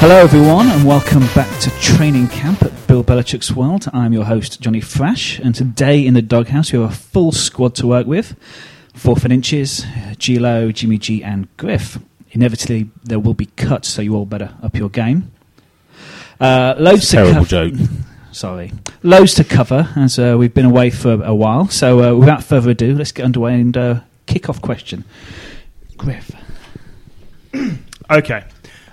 Hello, everyone, and welcome back to training camp at Bill Belichick's World. I'm your host, Johnny Frash, and today in the doghouse we have a full squad to work with. Fourth and inches, Gilo, Jimmy G, and Griff. Inevitably, there will be cuts, so you all better up your game. Uh, loads to Terrible co- joke. Sorry, loads to cover as uh, we've been away for a while. So, uh, without further ado, let's get underway and uh, kick off question. Griff. Okay.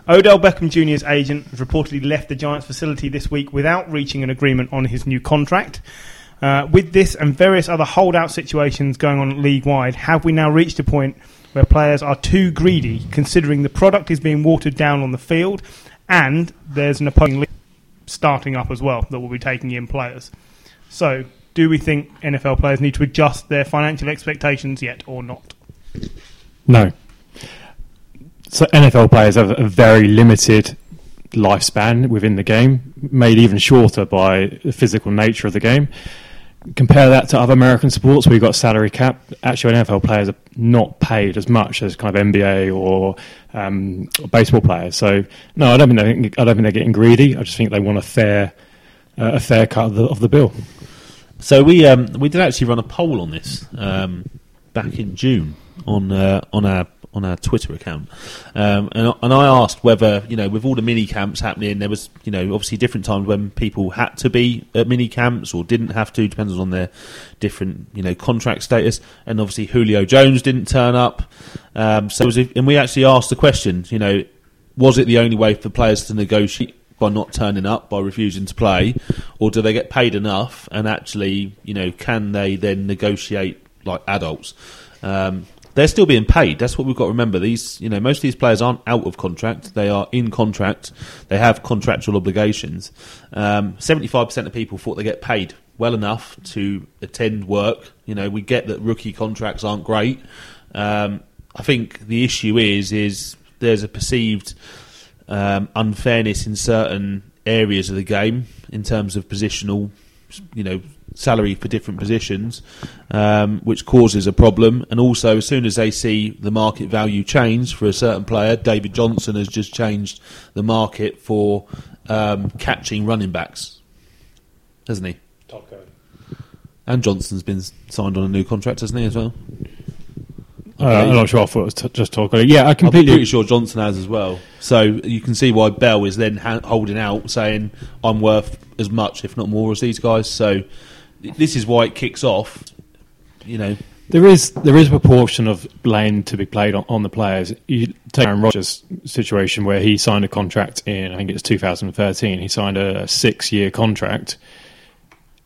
Odell Beckham Jr.'s agent has reportedly left the Giants facility this week without reaching an agreement on his new contract. Uh, with this and various other holdout situations going on league wide, have we now reached a point where players are too greedy, considering the product is being watered down on the field, and there's an opposing league starting up as well that will be taking in players? So, do we think NFL players need to adjust their financial expectations yet, or not? No. So NFL players have a very limited lifespan within the game, made even shorter by the physical nature of the game. Compare that to other American sports where you've got salary cap. Actually, NFL players are not paid as much as kind of NBA or, um, or baseball players. So, no, I don't think I don't think they're getting greedy. I just think they want a fair uh, a fair cut of the, of the bill. So we um, we did actually run a poll on this um, back in June on uh, on our on our Twitter account, um, and, and I asked whether you know with all the mini camps happening, there was you know obviously different times when people had to be at mini camps or didn't have to, depends on their different you know contract status, and obviously Julio Jones didn't turn up, um, so was, and we actually asked the question, you know, was it the only way for players to negotiate? By not turning up, by refusing to play, or do they get paid enough? And actually, you know, can they then negotiate like adults? Um, they're still being paid. That's what we've got to remember. These, you know, most of these players aren't out of contract. They are in contract. They have contractual obligations. Um, Seventy-five percent of people thought they get paid well enough to attend work. You know, we get that rookie contracts aren't great. Um, I think the issue is is there's a perceived um, unfairness in certain areas of the game in terms of positional, you know, salary for different positions, um, which causes a problem. And also, as soon as they see the market value change for a certain player, David Johnson has just changed the market for um, catching running backs, hasn't he? And Johnson's been signed on a new contract, hasn't he, as well? Uh, I'm not sure. I thought it was t- just talking. Yeah, I I'm completely. pretty sure Johnson has as well. So you can see why Bell is then ha- holding out, saying I'm worth as much, if not more, as these guys. So this is why it kicks off. You know, There is there is a proportion of blame to be played on, on the players. You take Aaron Rodgers' situation where he signed a contract in I think it's 2013. He signed a six year contract.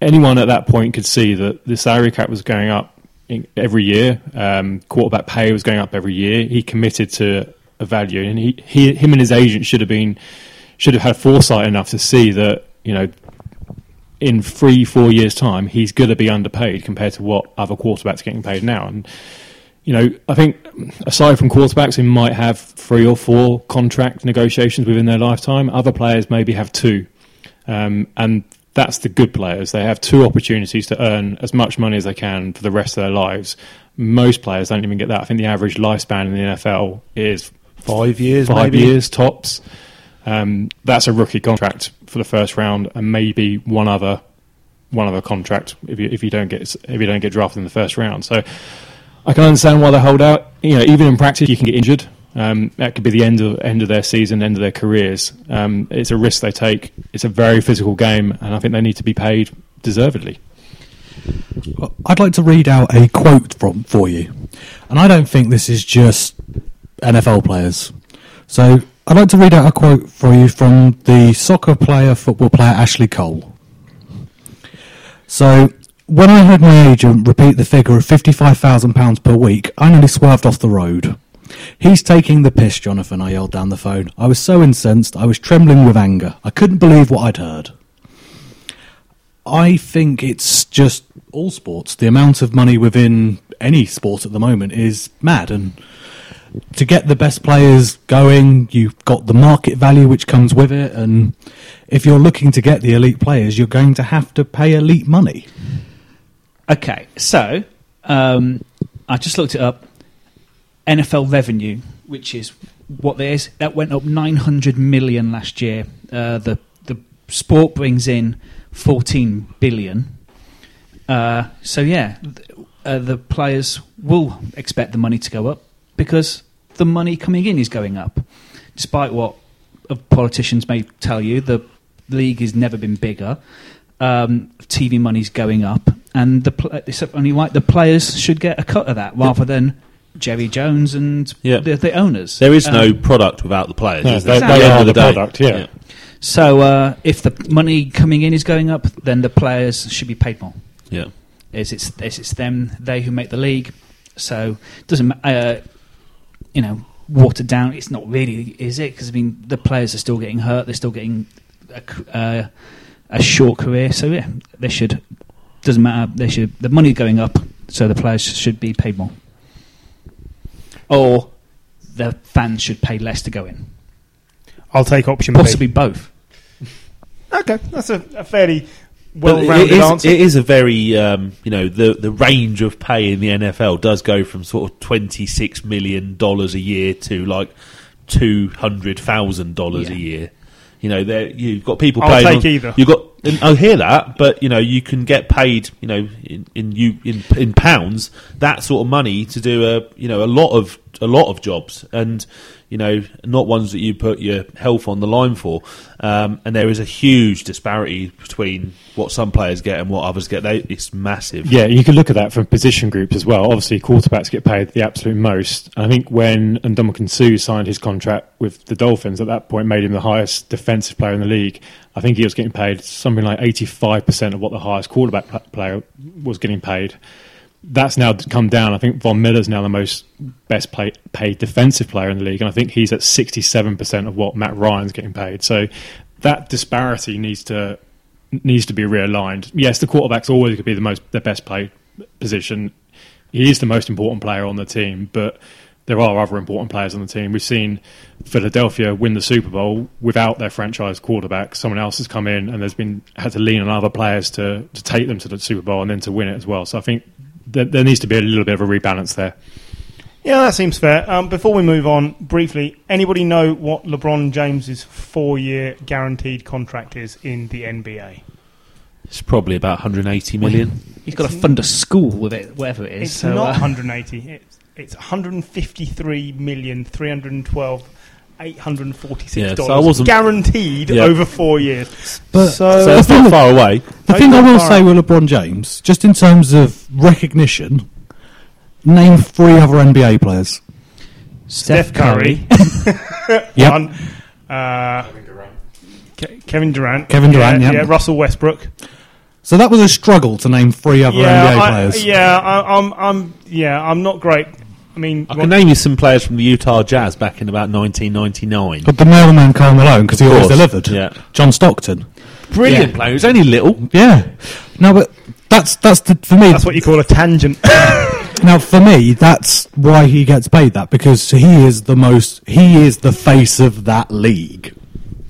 Anyone at that point could see that the salary cap was going up every year. Um, quarterback pay was going up every year. He committed to a value, and he, he him and his agent should have been should have had foresight enough to see that you know in three, four years' time, he's going to be underpaid compared to what other quarterbacks are getting paid now. And you know, I think aside from quarterbacks who might have three or four contract negotiations within their lifetime, other players maybe have two, um, and that's the good players. They have two opportunities to earn as much money as they can for the rest of their lives. Most players don't even get that. I think the average lifespan in the NFL is five years, five maybe. years tops. Um, that's a rookie contract for the first round, and maybe one other one other contract if you if you don't get if you don't get drafted in the first round. So I can understand why they hold out. You know, even in practice, you can get injured. Um, that could be the end of end of their season, end of their careers. Um, it's a risk they take. It's a very physical game, and I think they need to be paid deservedly. I'd like to read out a quote from for you, and I don't think this is just NFL players. So I'd like to read out a quote for you from the soccer player, football player Ashley Cole. So when I heard my agent repeat the figure of fifty-five thousand pounds per week, I nearly swerved off the road. He's taking the piss, Jonathan. I yelled down the phone. I was so incensed, I was trembling with anger. I couldn't believe what I'd heard. I think it's just all sports. The amount of money within any sport at the moment is mad, and to get the best players going, you've got the market value which comes with it, and if you're looking to get the elite players, you're going to have to pay elite money. Okay, so um, I just looked it up. NFL revenue, which is what there is. That went up 900 million last year. Uh, the the sport brings in 14 billion. Uh, so yeah, th- uh, the players will expect the money to go up because the money coming in is going up. Despite what politicians may tell you, the league has never been bigger. Um, TV money's going up, and the pl- it's only right the players should get a cut of that rather than Jerry Jones and Yeah. the, the owners. There is no Um, product without the players. No, they, there? they are of the product, yeah. So uh, if the money coming in is going up, then the players should be paid more. yeah. Is it's it's, it's them they who make the league. So it doesn't ma- uh, you know watered down. It's not really, is it? Because I mean the players are still getting hurt. They're still getting a, c- uh, a short career. So yeah, they should. Doesn't matter. They should. The money going up, so the players should be paid more, or the fans should pay less to go in. I'll take option Possibly both. Okay, that's a, a fairly well-rounded it is, answer. It is a very, um, you know, the the range of pay in the NFL does go from sort of twenty six million dollars a year to like two hundred thousand dollars Yeah. a year. You know, there you've got people I'll playing. take on- either. You've got. And I hear that, but you know, you can get paid, you know, in in you in in pounds that sort of money to do a you know a lot of a lot of jobs. And you know not ones that you put your health on the line for. Um, and there is a huge disparity between what some players get and what others get. They, it's massive. Yeah, you can look at that from position groups as well. Obviously, quarterbacks get paid the absolute most. I think when Ndamukong signed his contract with the Dolphins, at that point made him the highest defensive player in the league. I think he was getting paid something like 85% of what the highest quarterback player was getting paid. That's now come down. I think Von Miller's now the most best play, paid defensive player in the league, and I think he's at 67% of what Matt Ryan's getting paid. So that disparity needs to needs to be realigned. Yes, the quarterback's always going to be the most the best paid position. He is the most important player on the team, but there are other important players on the team. We've seen Philadelphia win the Super Bowl without their franchise quarterback. Someone else has come in and there's been had to lean on other players to to take them to the Super Bowl and then to win it as well. So I think there, there needs to be a little bit of a rebalance there. Yeah, that seems fair. Um, before we move on, briefly, anybody know what LeBron James's four-year guaranteed contract is in the NBA? It's probably about 180 million. He's got to fund a school with it, whatever it is. It's so, not uh, 180. It's it's 153 million 312 846 Yeah, so dollars I wasn't- guaranteed Yeah. over four years. But So- So it's not far away. The thing I will say out. with LeBron James, just in terms of recognition, name three other NBA players. Steph Curry, Yep. one, uh, Ke- Kevin Durant, Kevin Durant, yeah, yeah. yeah, Russell Westbrook. So that was a struggle to name three other yeah, NBA I, players. yeah, I, I'm, I'm, yeah, I'm not great. I mean, I what- can name you some players from the Utah Jazz back in about 1999. But the mailman Karl Malone, because he Of always delivered. yeah. John Stockton. Brilliant Yeah. player. He was only little. Yeah. No, but that's that's the, for me. that's what you call a tangent. Now, for me, that's why he gets paid that because he is the most. He is the face of that league.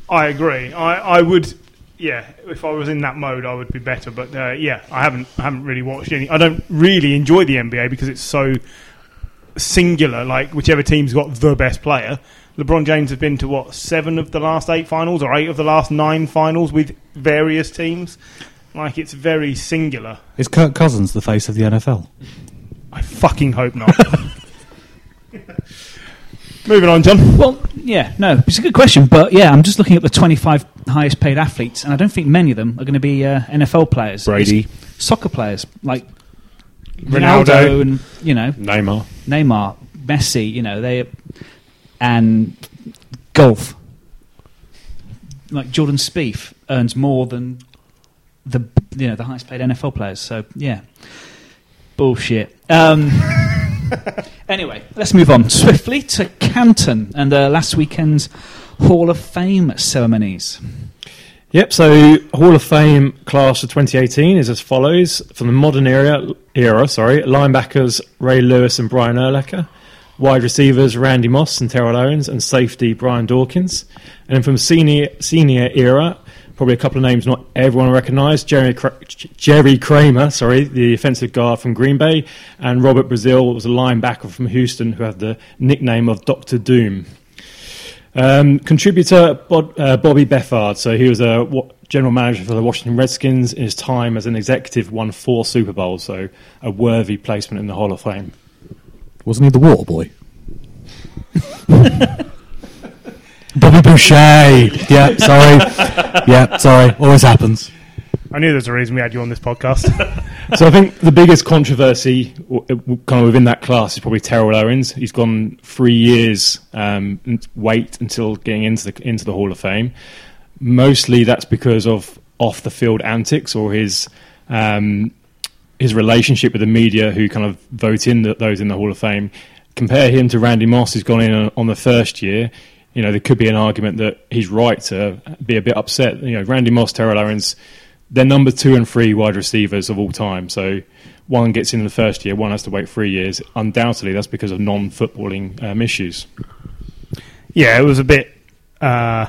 I agree. I, I would, yeah. If I was in that mode, I would be better. But uh, yeah, I haven't. I haven't really watched any. I don't really enjoy the NBA because it's so singular. Like whichever team's got the best player. LeBron James has been to what seven of the last eight finals or eight of the last nine finals with various teams. Like it's very singular. Is Kirk Cousins the face of the NFL? I fucking hope not. Moving on, John. Well, yeah, no, it's a good question, but yeah, I'm just looking at the 25 highest paid athletes, and I don't think many of them are going to be uh, NFL players. Brady. It's soccer players like Ronaldo. Ronaldo and you know Neymar. Neymar, Messi. You know they and golf. Like Jordan Spieth earns more than the you know the highest paid NFL players. So yeah, bullshit. Um, anyway, let's move on swiftly to Canton and uh, last weekend's Hall of Fame ceremonies. Yep, so Hall of Fame class of 2018 is as follows. From the modern era, era sorry, linebackers Ray Lewis and Brian Urlacher, wide receivers Randy Moss and Terrell Owens, and safety Brian Dawkins. And then from senior senior era, probably a couple of names not everyone recognised, Jerry, Jerry Kramer, sorry, the offensive guard from Green Bay, and Robert Brazile was a linebacker from Houston who had the nickname of Dr. Doom. Um, contributor Bod, uh, Bobby Beathard. So he was a general manager for the Washington Redskins. In his time as an executive, won four Super Bowls. So a worthy placement in the Hall of Fame. Wasn't he the water boy? Bobby Boucher. Yeah, sorry. Yeah, sorry. Always happens. I knew there's a reason we had you on this podcast. so I think the biggest controversy, w- w- kind of within that class, is probably Terrell Owens. He's gone three years um, wait until getting into the into the Hall of Fame. Mostly that's because of off the field antics or his um, his relationship with the media, who kind of vote in the, those in the Hall of Fame. Compare him to Randy Moss, who's gone in on, on the first year. You know, there could be an argument that he's right to be a bit upset. You know, Randy Moss, Terrell Owens they're number two and three wide receivers of all time. So one gets in the first year, one has to wait three years. Undoubtedly, that's because of non-footballing um, issues. yeah, it was a bit. Uh,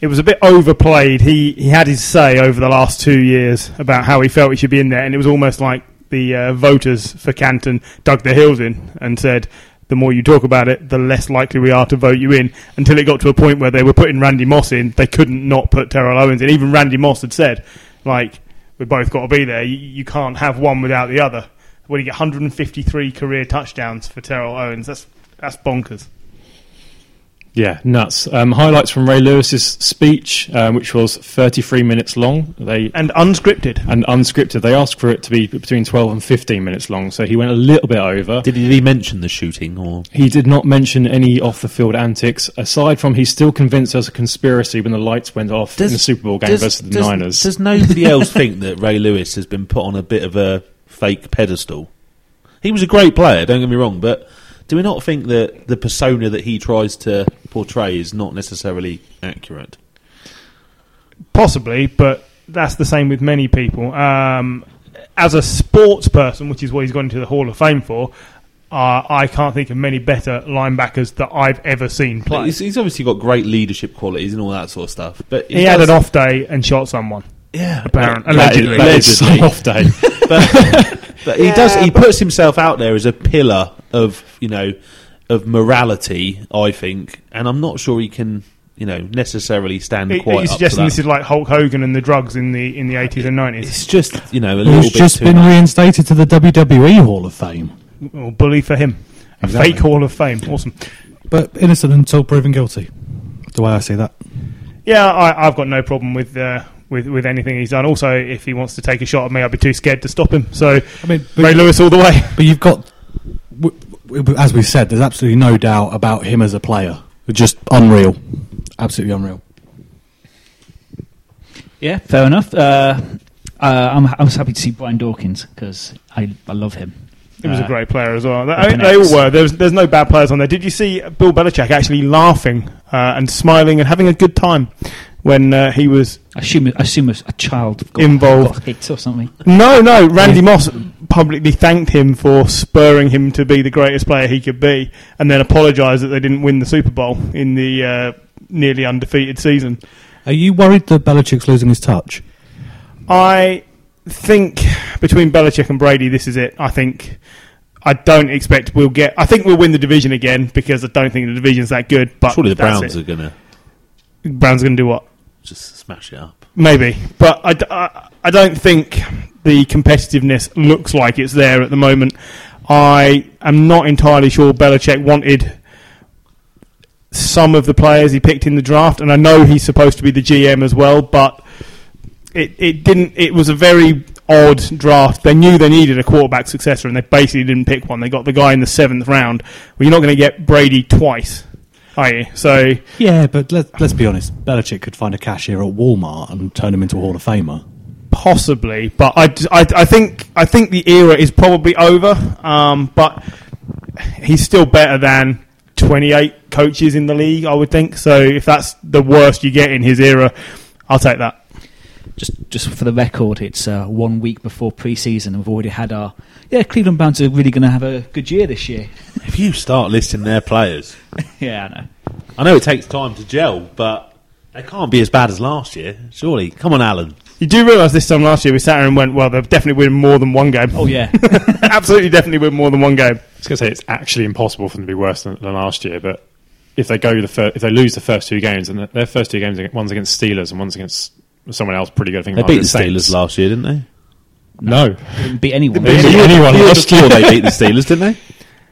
it was a bit overplayed. He he had his say over the last two years about how he felt he should be in there, and it was almost like the uh, voters for Canton dug their heels in and said, "The more you talk about it, the less likely we are to vote you in." Until it got to a point where they were putting Randy Moss in, they couldn't not put Terrell Owens in. Even Randy Moss had said, "Like we both got to be there. You, you can't have one without the other." When you get 153 career touchdowns for Terrell Owens, that's that's bonkers. Yeah, nuts. Um, highlights from Ray Lewis's speech, um, which was 33 minutes long. They And unscripted. and unscripted. They asked for it to be between 12 and 15 minutes long, so he went a little bit over. Did he, mention the shooting or? He did not mention any off the field antics, aside from he's still convinced there's a conspiracy when the lights went off in the Super Bowl game versus the does, Niners. Does nobody else think that Ray Lewis has been put on a bit of a fake pedestal? He was a great player, don't get me wrong, but do we not think that the persona that he tries to portray is not necessarily accurate? Possibly, but that's the same with many people. Um, as a sports person, which is what he's gone into the Hall of Fame for, uh, I can't think of many better linebackers that I've ever seen play. He's, he's obviously got great leadership qualities and all that sort of stuff. But he had does- an off day and shot someone. yeah, apparent- but- That is- allegedly. that is some off day. but, but he does. He puts himself out there as a pillar of you know of morality. I think, and I'm not sure he can you know necessarily stand Are quite you up to suggesting that. this is like Hulk Hogan and the drugs in the in the 80s and 90s? It's just you know a little Who's bit just too been much. reinstated to the WWE Hall of Fame. Or bully for him. A Exactly. fake Hall of Fame. Awesome. But innocent until proven guilty. The way I see that. Yeah, I, I've got no problem with uh, with with anything he's done. Also, if he wants to take a shot at me, I'd be too scared to stop him. So, I mean, Ray Lewis all the way. But you've got, w- w- as we said, there's absolutely no doubt about him as a player. Just unreal, absolutely unreal. Yeah, fair enough. Uh, uh, I'm, I was happy to see Brian Dawkins because I, I love him. He was Uh, a great player as well. They, Up they all were. There's there's no bad players on there. Did you see Bill Belichick actually laughing uh, and smiling and having a good time when uh, he was? I assume, I assume a a child got, Involved. got hit or something. No, no. Randy Moss publicly thanked him for spurring him to be the greatest player he could be, and then apologised that they didn't win the Super Bowl in the uh, nearly undefeated season. Are you worried that Belichick's losing his touch? I think between Belichick and Brady, this is it. I think I don't expect we'll get. I think we'll win the division again because I don't think the division's that good. But Surely the Browns it. are gonna Browns are going to do what? just smash it up. Maybe, but I I don't think the competitiveness looks like it's there at the moment. I am not entirely sure Belichick wanted some of the players he picked in the draft, and I know he's supposed to be the GM as well, but it, it didn't. It was a very odd draft. They knew they needed a quarterback successor, and they basically didn't pick one. They got the guy in the seventh round. Well, you're not going to get Brady twice, are you? So Yeah, but let, let's be honest. Belichick could find a cashier at Walmart and turn him into a Hall of Famer. Possibly, but I, I, I think I think the era is probably over. Um, but he's still better than 28 coaches in the league, I would think. So if that's the worst you get in his era, I'll take that. Just, just for the record, it's uh, one week before pre-season. We've already had our yeah. Cleveland Browns are really going to have a good year this year. If you start listing their players, yeah, I know. I know it takes time to gel, but they can't be as bad as last year. Surely, come on, Alan. You do realise this time last year we sat here and went, well, they've definitely win more than one game. Oh yeah, Absolutely, definitely win more than one game. I was going to say it's actually impossible for them to be worse than, than last year, but if they go the fir- if they lose the first two games, and their first two games, one's against Steelers and one's against someone else pretty good. I think They it beat the Saints. Steelers last year, didn't they? No, Didn't beat anyone. They didn't beat did anyone last year. they beat the Steelers, didn't they?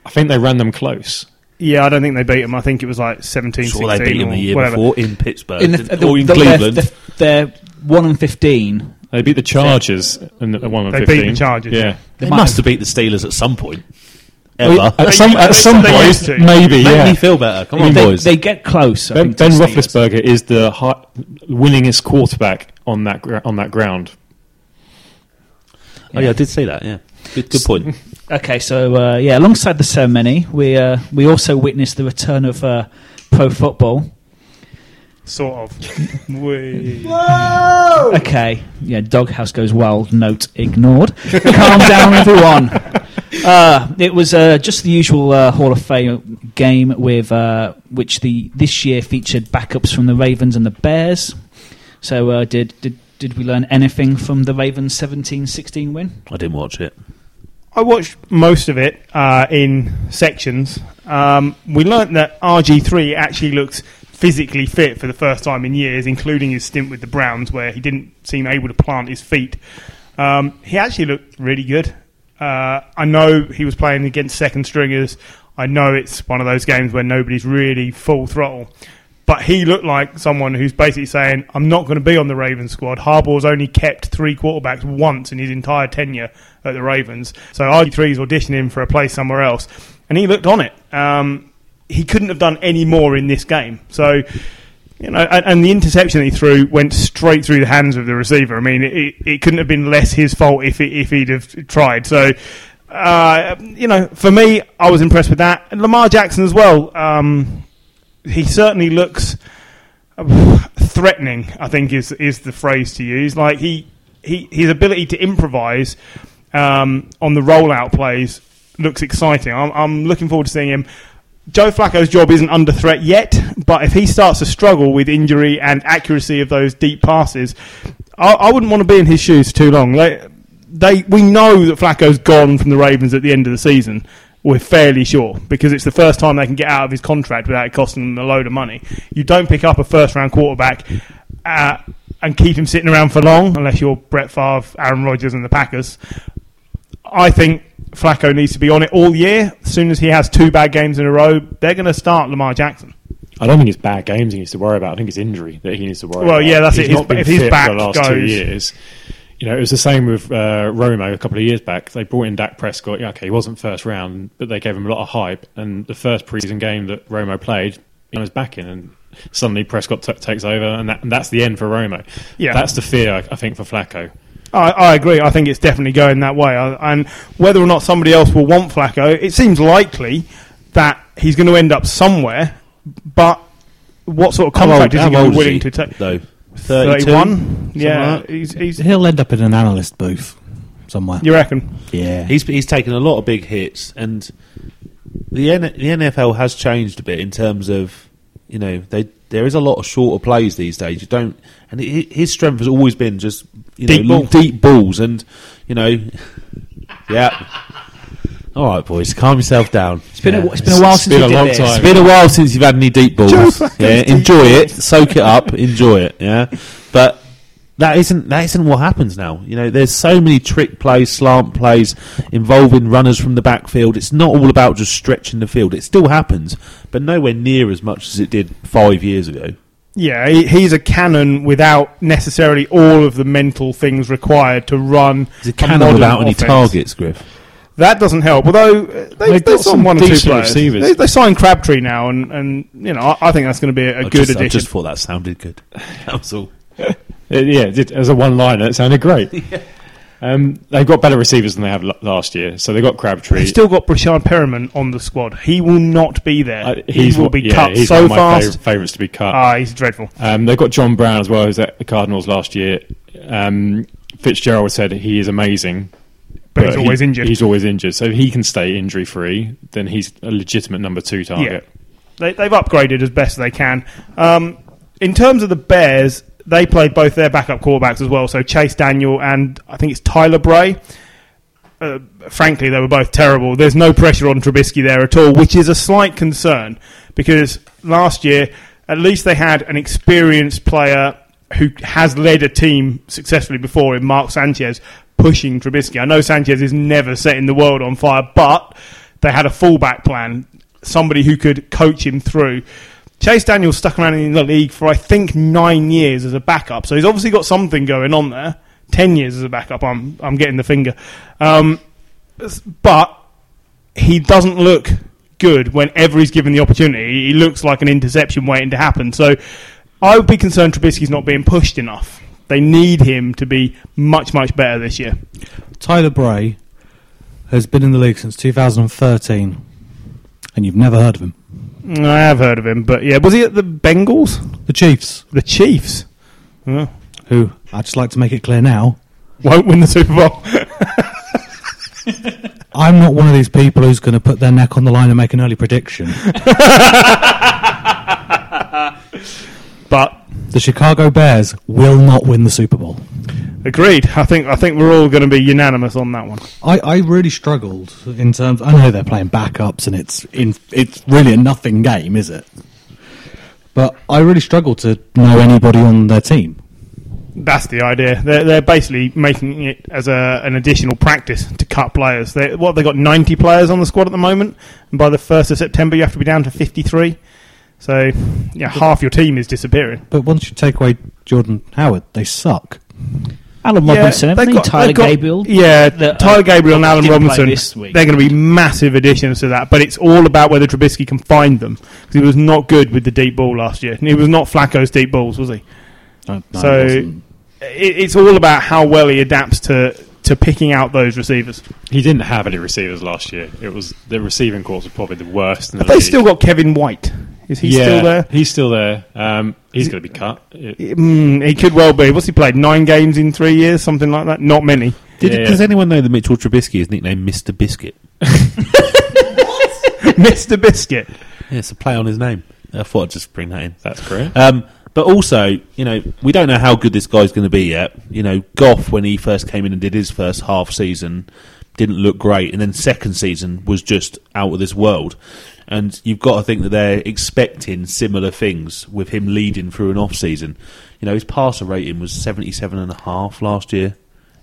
I think they ran them close. Yeah, I don't think they beat them. I think it was like 17, Sure, 16 they beat them or the year whatever. before in Pittsburgh In the, didn't- the, or in the- Cleveland. They're, they're one and fifteen. They beat the Chargers and the one on They beat fifteen. the Chargers, Yeah. yeah. they must have- have beat the Steelers at some point. Well, Ever. At some, at some they used point, to. maybe. Make Yeah. me feel better. Come on, they, boys. they get close. I Ben, think, to ben the Steelers. Roethlisberger is the high, winningest quarterback on that gra- on that ground. oh yeah, I did say that. Yeah, good, good point. Okay, so uh, yeah, alongside the ceremony, we uh, we also witnessed the return of uh, pro football. Sort of. we... Okay, yeah, doghouse goes wild. Note ignored. Calm down, everyone. Uh, it was uh, just the usual uh, Hall of Fame game with uh, which the this year featured backups from the Ravens and the Bears. So uh, did did did we learn anything from the Ravens 17-16 win? I didn't watch it. I watched most of it uh, in sections. Um, we learnt that RG3 actually looks physically fit for the first time in years, including his stint with the Browns, where he didn't seem able to plant his feet. Um, he actually looked really good. Uh, I know he was playing against second stringers. I know it's one of those games where nobody's really full throttle. But he looked like someone who's basically saying, I'm not going to be on the Ravens squad. Harbaugh's only kept three quarterbacks once in his entire tenure at the Ravens. So RG3's auditioning him for a place somewhere else. And he looked on it. Um, he couldn't have done any more in this game. So, you know, and, and the interception he threw went straight through the hands of the receiver. I mean, it, it couldn't have been less his fault if, it, if he'd have tried. So, uh, you know, for me, I was impressed with that. And Lamar Jackson as well. Um, he certainly looks uh, threatening. I think is is the phrase to use. Like he, he his ability to improvise um, on the rollout plays looks exciting. I'm, I'm looking forward to seeing him. Joe Flacco's job isn't under threat yet, but if he starts to struggle with injury and accuracy of those deep passes, I, I wouldn't want to be in his shoes too long. They, they, we know that Flacco's gone from the Ravens at the end of the season. We're fairly sure because it's the first time they can get out of his contract without it costing them a load of money. You don't pick up a first round quarterback uh, and keep him sitting around for long unless you're Brett Favre, Aaron Rodgers, and the Packers. I think Flacco needs to be on it all year. As soon as he has two bad games in a row, they're going to start Lamar Jackson. I don't think it's bad games he needs to worry about. I think it's injury that he needs to worry Well, about. Well, yeah, that's He's it. His- not been if his back for the last two goes- years. You know, it was the same with uh, Romo a couple of years back. They brought in Dak Prescott. Yeah, okay, he wasn't first round, but they gave him a lot of hype. And the first preseason game that Romo played, he was back in, and suddenly Prescott t- takes over, and, that, and that's the end for Romo. Yeah. that's the fear I, I think for Flacco. I, I agree. I think it's definitely going that way. I, and whether or not somebody else will want Flacco, it seems likely that he's going to end up somewhere. But what sort of contract is he going to be willing he, to take? Though thirty-two. 31? Yeah. like he's, he's, He'll end up in an analyst booth somewhere. you reckon? Yeah. He's he's taken a lot of big hits, and the N- the NFL has changed a bit in terms of you know they there is a lot of shorter plays these days. You don't, and hi his strength has always been just you Deep know ball. deep balls, and you know, yeah. All right, boys, calm yourself down. It's been, a, it's been a while It's since been a did long this. time. It's been a while since you've had any deep balls. Yeah, enjoy it, soak it up, enjoy it. Yeah, but that isn't that isn't what happens now. You know, there's so many trick plays, slant plays involving runners from the backfield. It's not all about just stretching the field. It still happens, but nowhere near as much as it did five years ago. Yeah, he, he's a cannon without necessarily all of the mental things required to run. It's a cannon modern without any targets, Griff. That doesn't help. Although uh, they, They've they got signed some one or two decent players. receivers. They, they signed Crabtree now, and, and you know I, I think that's going to be a good just, I addition. just thought that sounded good. That was all. Yeah, it as a one-liner, it sounded great. Um, they've got better receivers than they have l- last year, so they've got Crabtree. They've still got Breshad Perriman on the squad. He will not be there. Uh, he will be yeah, cut he's so one of my fast. fav- favourites to be cut. Ah, he's dreadful. Um, they've got John Brown as well, who's at the Cardinals last year. Um, Fitzgerald said he is amazing, But he's he- always injured. He's always injured, so if he can stay injury free, then he's a legitimate number two target. They, they've upgraded as best they can. Um, in terms of the Bears, they played both their backup quarterbacks as well. So Chase Daniel and I think it's Tyler Bray. Uh, frankly, they were both terrible. There's no pressure on Trubisky there at all, which is a slight concern because last year, at least they had an experienced player who has led a team successfully before in Mark Sanchez pushing Trubisky. I know Sanchez is never setting the world on fire, but they had a fallback plan, somebody who could coach him through. Chase Daniels stuck around in the league for I think nine years as a backup, so he's obviously got something going on there. Ten years as a backup, I'm I'm getting the finger, um, but he doesn't look good whenever he's given the opportunity. He looks like an interception waiting to happen. So I would be concerned Trubisky's not being pushed enough. They need him to be much much better this year. Tyler Bray has been in the league since 2013, and you've never heard of him. I have heard of him, but yeah, was he at the Bengals, The Chiefs, the Chiefs? Oh, who I'd just like to make it clear now, won't win the Super Bowl. I'm not one of these people who's going to put their neck on the line and make an early prediction. but The Chicago Bears will not win the Super Bowl. agreed. I think I think we're all going to be unanimous on that one. I, I really struggled in terms. I know they're playing backups, and it's in it's really a nothing game, is it? But I really struggled to know anybody on their team. That's the idea. They're, they're basically making it as a, an additional practice to cut players. They, what they got ninety players on the squad at the moment, and by the first of September you have to be down to fifty three. So yeah, half your team is disappearing. But once you take away Jordan Howard, they suck. Allen Robinson, they've haven't they? got- Tyler they've got- Gabriel. Yeah, that, Tyler uh, Gabriel and Allen didn't play Robinson. this week. They're going to be massive additions to that, but it's all about whether Trubisky can find them because he was not good with the deep ball last year. And he was not Flacco's deep balls, was he? No, no, So- it wasn't. It, it's all about how well he adapts to to picking out those receivers. He didn't have any receivers last year. It was the receiving corps was probably the worst. In the Have they league. still got Kevin White? Is he yeah, still there? He's still there. Um, he's going to be cut. Mm, he could well be. What's he played? Nine games in three years, something like that. Not many. Did, Yeah, Does yeah. anyone know that Mitchell Trubisky is nicknamed Mr. Biscuit? What? Mr. Biscuit. Yeah, it's a play on his name. I thought I'd just bring that in. that's correct. Um, but also, you know, we don't know how good this guy's going to be yet. You know, Goff, when he first came in and did his first half season, didn't look great, and then second season was just out of this world. And you've got to think that they're expecting similar things with him leading through an off season. You know, his passer rating was seventy-seven and a half last year.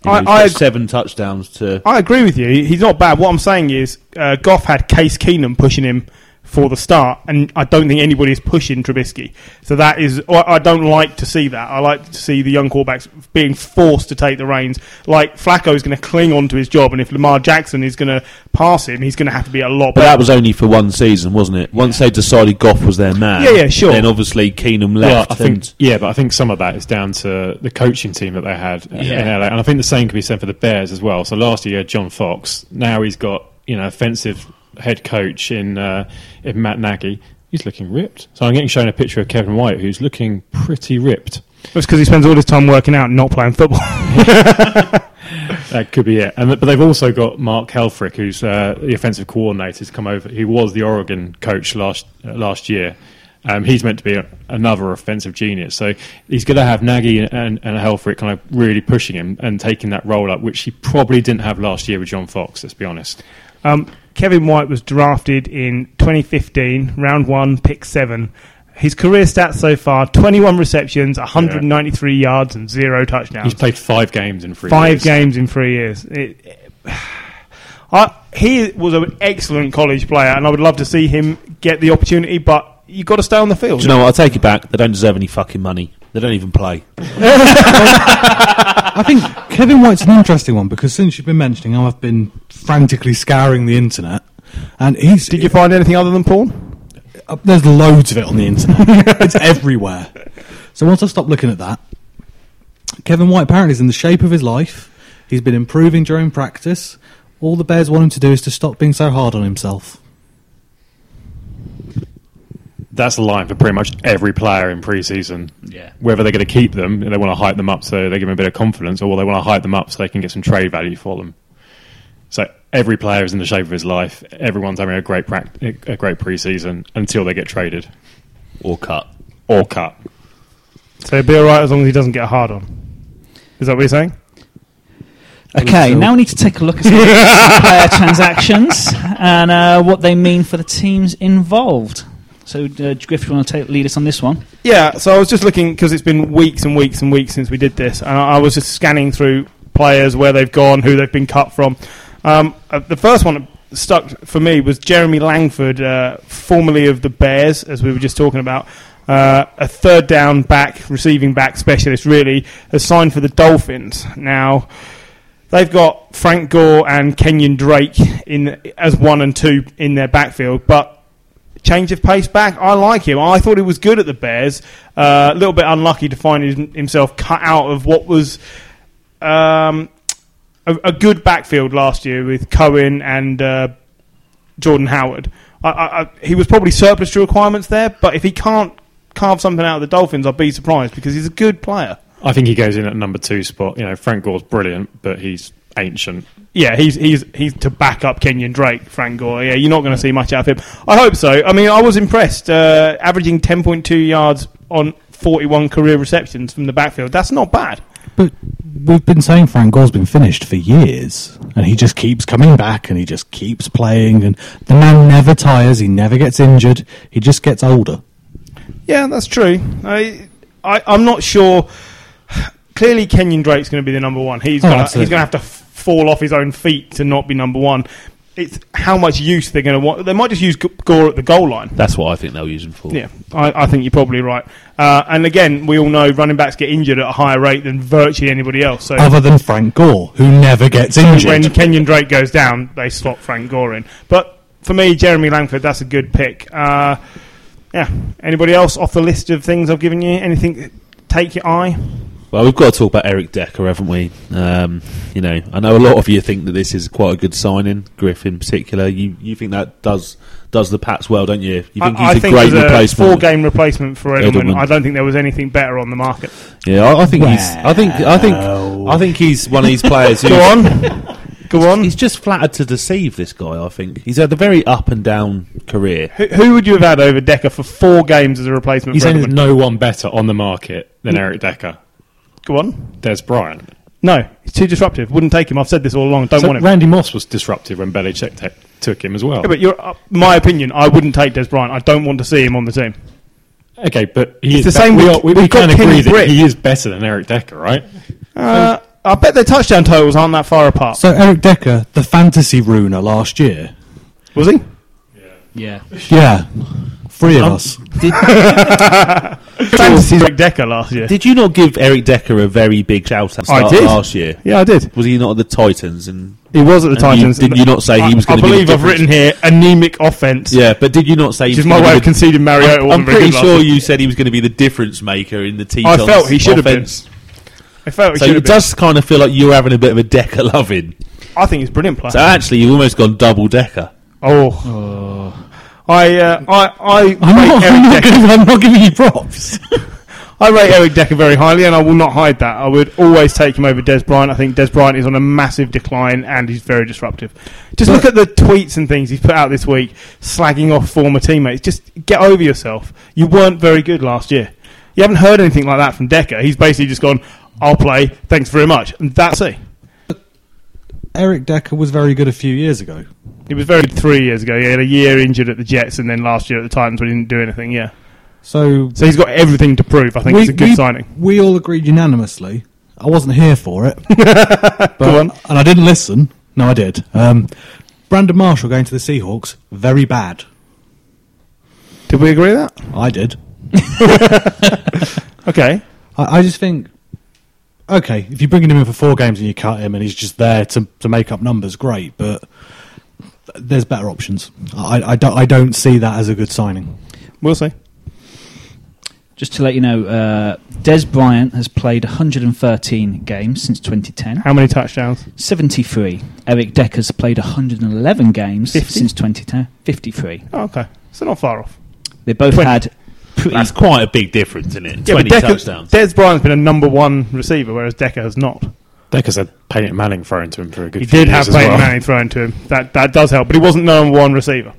You know, I- I seven touchdowns to. I agree with you. He's not bad. What I'm saying is, uh, Goff had Case Keenum pushing him for the start, and I don't think anybody's pushing Trubisky. So that is, I I don't like to see that. I like to see the young quarterbacks being forced to take the reins. Like Flacco is going to cling on to his job, and if Lamar Jackson is going to pass him, he's going to have to be a lot But better. that was only for one season, wasn't it? Once they decided Goff was their man, Yeah, yeah, sure. Then obviously Keenum Well, left. I think and yeah, but I think some of that is down to the coaching team that they had in LA, and I think the same can be said for the Bears as well. So last year John Fox. Now he's got you know offensive head coach in uh, in Matt Nagy. He's looking ripped. So I'm getting shown a picture of Kevin White, who's looking pretty ripped. That's because he spends all his time working out and not playing football. That could be it. And but they've also got Mark Helfrich, who's uh, the offensive coordinator, has come over. He was the Oregon coach last uh, last year. Um, he's meant to be a, another offensive genius. So he's going to have Nagy and, and, and Helfrich kind of really pushing him and taking that role up, which he probably didn't have last year with John Fox. Let's be honest. Um, Kevin White was drafted in 2015, round one, pick seven. His career stats so far 21 receptions, 193 yards, and zero touchdowns. He's played five games in three Five years. games in three years. It, it- I, he was an excellent college player, and I would love to see him get the opportunity, but you've got to stay on the field. Do you know what? I'll take it back. They don't deserve any fucking money. They don't even play. I think Kevin White's an interesting one because since you've been mentioning, him, I've been frantically scouring the internet, and he's Did you find anything other than porn? Uh, there's loads of it on the internet. it's everywhere. So once I stopped looking at that, Kevin White apparently is in the shape of his life. He's been improving during practice. All the Bears want him to do is to stop being so hard on himself. That's the line for pretty much every player in preseason. Yeah. Whether they're going to keep them, they want to hype them up so they give them a bit of confidence, or they want to hype them up so they can get some trade value for them. So every player is in the shape of his life. Everyone's having a great prac- a great preseason until they get traded Or cut. or cut. So he'll be alright as long as he doesn't get hard on. Is that what you're saying? Okay, now we need to take a look at some player transactions and uh, what they mean for the teams involved. So, uh, Griff, you want to take, lead us on this one? Yeah, so I was just looking because it's been weeks and weeks and weeks since we did this, and I, I was just scanning through players, where they've gone, who they've been cut from. Um, uh, the first one that stuck for me was Jeremy Langford, uh, formerly of the Bears, as we were just talking about. Uh, a third down back, receiving back specialist, really, has signed for the Dolphins. Now, they've got Frank Gore and Kenyan Drake in as one and two in their backfield, but change of pace back. I like him. I thought he was good at the Bears. Uh, a little bit unlucky to find himself cut out of what was um, a, a, good backfield last year with Cohen and uh, Jordan Howard. I, I, I, he was probably surplus to requirements there, but if he can't carve something out of the Dolphins, I'll be surprised because he's a good player. I think he goes in at number two spot. You know, Frank Gore's brilliant, but he's ancient. Yeah, he's he's he's to back up Kenyan Drake, Frank Gore. Yeah, you're not going to see much out of him. I hope so. I mean, I was impressed, uh, averaging 10.2 yards on 41 career receptions from the backfield. That's not bad. But we've been saying Frank Gore's been finished for years, and he just keeps coming back, and he just keeps playing, and the man never tires. He never gets injured. He just gets older. Yeah, that's true. I, I I'm not sure. Clearly, Kenyan Drake's going to be the number one. He's Oh, gonna, he's going to have to f- fall off his own feet to not be number one. It's how much use they're going to want. They might just use Gore at the goal line. That's what I think they'll use him for. Yeah, I, I think you're probably right. Uh, and again, we all know running backs get injured at a higher rate than virtually anybody else. So Other than Frank Gore, who never gets injured. when Kenyan Drake goes down, they slot Frank Gore in. But for me, Jeremy Langford, that's a good pick. Uh, yeah. Anybody else off the list of things I've given you? Anything take your eye? Well, we've got to talk about Eric Decker, haven't we? Um, you know, I know a lot of you think that this is quite a good signing. Griff, in particular, you you think that does does the Pats well, don't you? You think I, I he's a think great a replacement? four-game replacement for Edelman, Edelman. I don't think there was anything better on the market. Yeah, I, I think he's. I think. I think. I think he's one of these players who. Go on, go on. He's just flattered to deceive this guy. I think he's had a very up and down career. Who, who would you have had over Decker for four games as a replacement He's for saying there's no one better on the market than Eric Decker. Go on. Dez Bryant. No, he's too disruptive. Wouldn't take him. I've said this all along. Don't So want him. Randy Moss was disruptive when Belichick ta- took him as well. Yeah, but you're, uh, my opinion, I wouldn't take Dez Bryant. I don't want to see him on the team. okay, but he It's is the same we, with- are, we, we've we got can Kenny agree that Britt. he is better than Eric Decker, right? Uh, I bet their touchdown totals aren't that far apart. So Eric Decker, the fantasy ruiner last year. Was he? Yeah. Yeah, three of Um, us. Fantasy Eric Decker last year. Did you not give Eric Decker a very big shout out I did. last year? Yeah, I did. Was he not at the Titans? And He was at the Titans. you- did you not say he was I- gonna be I the believe I've difference? written here anemic offense. yeah, but did you not say? he Which is my way of conceding Mariota I'm, I'm pretty sure you said he was going to be the difference maker in the team. I felt he should have been. I felt he So it been. does kind of feel like you're having a bit of a Decker loving. I think he's a brilliant player. So actually, you've almost gone double Decker. oh. oh. I, uh, I, I rate I'm not, I'm, not Decker. giving, I'm not giving you props. I rate Eric Decker very highly, and I will not hide that. I would always take him over Dez Bryant. I think Dez Bryant is on a massive decline, and he's very disruptive. Just look at the tweets and things he's put out this week, slagging off former teammates. Just get over yourself. You weren't very good last year. You haven't heard anything like that from Decker. He's basically just gone, "I'll play, thanks very much," and that's it. Eric Decker was very good a few years ago. He was very good three years ago. He had a year injured at the Jets, and then last year at the Titans, when he didn't do anything. Yeah, So so he's got everything to prove. I think it's a good we, signing. We all agreed unanimously. I wasn't here for it, but, Go on. and I didn't listen. No, I did. Um, Brandon Marshall going to the Seahawks, very bad. Did we agree with that? I did. Okay. I, I just think, okay, if you're bringing him in for four games and you cut him and he's just there to, to make up numbers, great, but there's better options. I, I, don't, I don't see that as a good signing. We'll see. Just to let you know, uh, Dez Bryant has played 113 games since 2010. How many touchdowns? 73. Eric Decker's played 111 games 50? since 2010. 53. Oh, okay. So not far off. They both 20. had pretty. That's quite a big difference, isn't it? Yeah, but Twenty Decker, touchdowns. Dez Bryant's been a number one receiver, whereas Decker has not. Decker's had Peyton Manning thrown to him for a good He few did years have as Peyton well. Manning thrown to him. That that does help, but he wasn't number one receiver.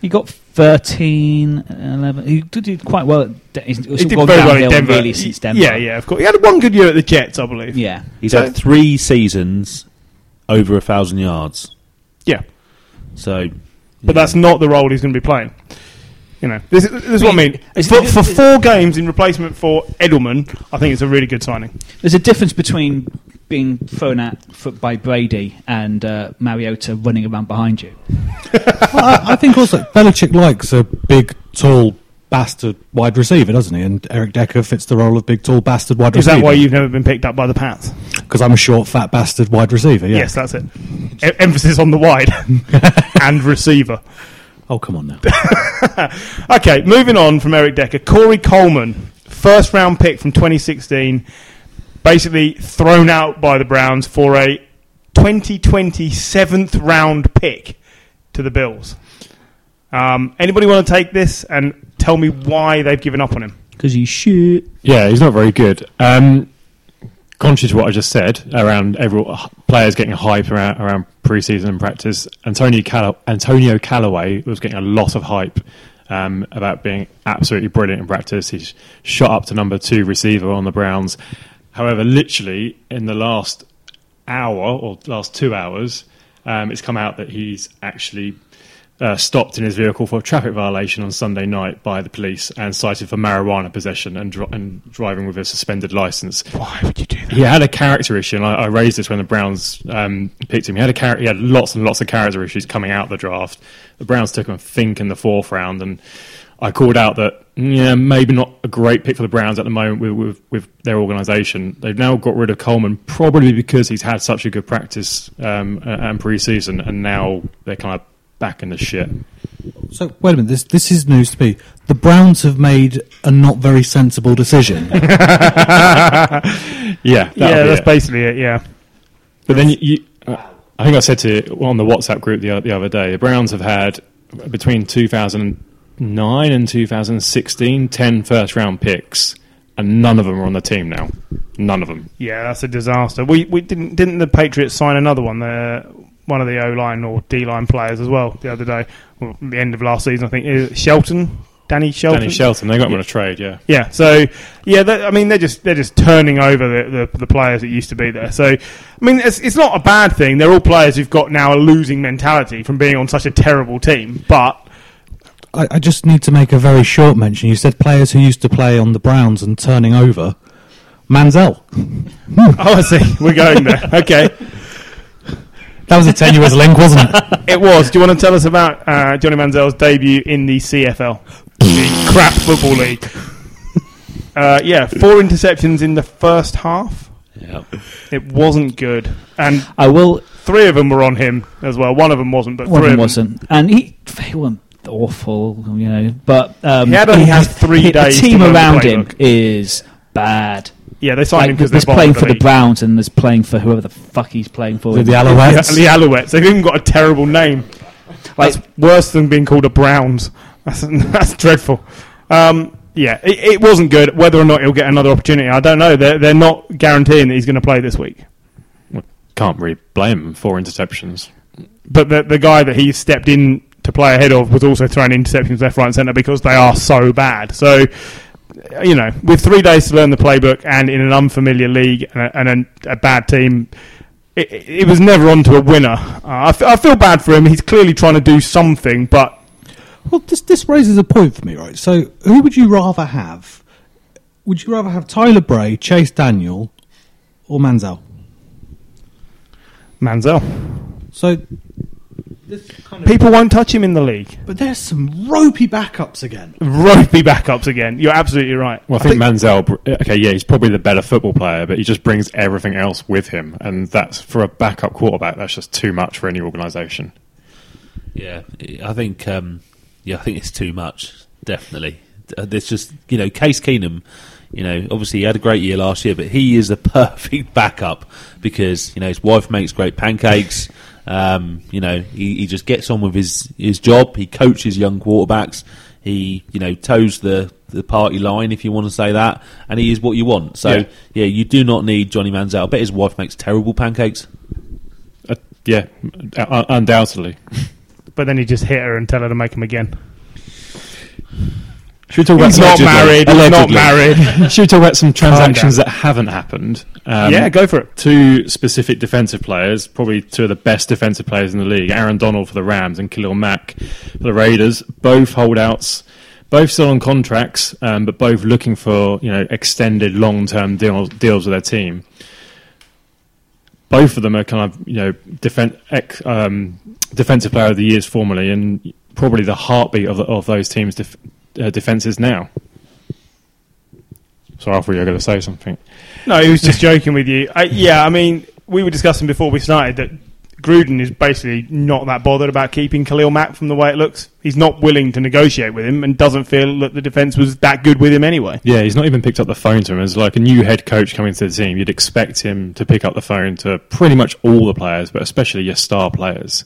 He got 13, 11. He did do quite well. At De- he's He did gone very well in downhill Denver. really since Denver. Yeah, yeah, of course. He had one good year at the Jets, I believe. Yeah. He's So- had three seasons over a thousand yards. Yeah. So, But that's not the role he's going to be playing. You know, this, this is what I mean. Is- For, for four games in replacement for Edelman, I think it's a really good signing. There's a difference between being thrown at foot by Brady and uh, Mariota running around behind you. Well, I, I think also Belichick likes a big, tall, bastard wide receiver, doesn't he? And Eric Decker fits the role of big, tall, bastard wide Is receiver. that why you've never been picked up by the Pats? Because I'm a short, fat bastard wide receiver. Yeah. Yes, that's it. E- emphasis on the wide and receiver. Oh, come on now. Okay, moving on from Eric Decker. Corey Coleman, first round pick from 2016, basically thrown out by the Browns for a 2020 seventh round pick to the Bills. Um, anybody want to take this and tell me why they've given up on him? Because he's shit. Yeah, he's not very good. Um, conscious to what I just said around every players getting hype around, around preseason and practice, Antonio Call- Antonio Callaway was getting a lot of hype um, about being absolutely brilliant in practice. He's shot up to number two receiver on the Browns. However, literally in the last hour or last two hours, um, it's come out that he's actually uh, stopped in his vehicle for a traffic violation on Sunday night by the police and cited for marijuana possession and, dri- and driving with a suspended license. Why would you do that? He had a character issue, and I, I raised this when the Browns um, picked him. He had a char- he had lots and lots of character issues coming out of the draft. The Browns took him, I think, in the fourth round, and I called out that yeah, maybe not a great pick for the Browns at the moment with, with, with their organisation. They've now got rid of Coleman probably because he's had such a good practice um, and pre-season, and now they're kind of back in the shit. So wait a minute. This this is news to me. The Browns have made a not very sensible decision. Yeah, Yeah, be that's it. basically it. Yeah, But then you, you uh, I think I said to you on the WhatsApp group the, the other day, the Browns have had between 2009 and 2016 10 first round picks, and none of them are on the team now. None of them. yeah, that's a disaster. We we didn't didn't the Patriots sign another one? The one of the O line or D line players as well the other day. Well, the end of last season, I think. Is it Shelton, Danny Shelton. Danny Shelton, they got him on a trade, yeah. Yeah, so yeah, that, I mean they're just they're just turning over the, the, the players that used to be there. So I mean it's, it's not a bad thing. They're all players who've got now a losing mentality from being on such a terrible team. But I, I just need to make a very short mention. You said players who used to play on the Browns and turning over. Manziel. oh, I see, we're going there. Okay, That was a tenuous link, wasn't it? it was. Do you want to tell us about uh, Johnny Manziel's debut in the CFL, the crap football league? Uh, yeah, four interceptions in the first half. Yeah. It wasn't good, and I will. three of them were on him as well. One of them wasn't, but One three of them wasn't, and he, he wasn't awful, you know. But um, He had only had three he- days The team learn around him is bad. Yeah, they signed him because there's they're playing for the Browns and there's playing for whoever the fuck he's playing for. With the Yeah, Alouettes. the Alouettes. They've even got a terrible name. Like- That's worse than being called a Browns. That's, that's dreadful. Um, yeah, it, it wasn't good. Whether or not he'll get another opportunity, I don't know. They're, they're not guaranteeing that he's going to play this week. Can't really blame him for interceptions. But the, the guy that he stepped in to play ahead of was also throwing interceptions left, right, and centre because they are so bad. So, you know, with three days to learn the playbook and in an unfamiliar league and a, and a, a bad team, it, it was never on to a winner. Uh, I, f- I feel bad for him. He's clearly trying to do something, but Well, this this raises a point for me, right? So, who would you rather have? Would you rather have Tyler Bray, Chase Daniel, or Manziel? Manziel. So, People won't touch him in the league. but there's some ropey backups again. Ropey backups again. You're absolutely right. Well, I think Manziel, okay, yeah, he's probably the better football player, but he just brings everything else with him, and that's for a backup quarterback. That's just too much for any organisation. Yeah, I think um, yeah, I think it's too much. Definitely, Uh, there's just you know Case Keenum. You know, obviously he had a great year last year, but he is the perfect backup because you know his wife makes great pancakes. Um, you know, he, he just gets on with his his job. He coaches young quarterbacks. He you know toes the the party line, if you want to say that, and he is what you want. So Yeah. yeah, you do not need Johnny Manziel. I bet his wife makes terrible pancakes. Uh, yeah, uh, undoubtedly. But then he just hit her and tell her to make him again. Should we talk He's about not married. He's not married. Should we talk about some transactions that haven't happened? Um, yeah, go for it. Two specific defensive players, probably two of the best defensive players in the league. Aaron Donald for the Rams and Khalil Mack for the Raiders. Both holdouts both still on contracts, um, but both looking for you know extended long term deals deals with their team. Both of them are kind of you know defen- ex, um, defensive player of the years formerly, and probably the heartbeat of, the, of those teams' def- uh, defenses now. Sorry, I thought you were going to say something. No, he was just joking with you. I, yeah, I mean, we were discussing before we started that Gruden is basically not that bothered about keeping Khalil Mack from the way it looks. He's not willing to negotiate with him and doesn't feel that the defence was that good with him anyway. Yeah, he's not even picked up the phone to him. As like a new head coach coming to the team, you'd expect him to pick up the phone to pretty much all the players, but especially your star players.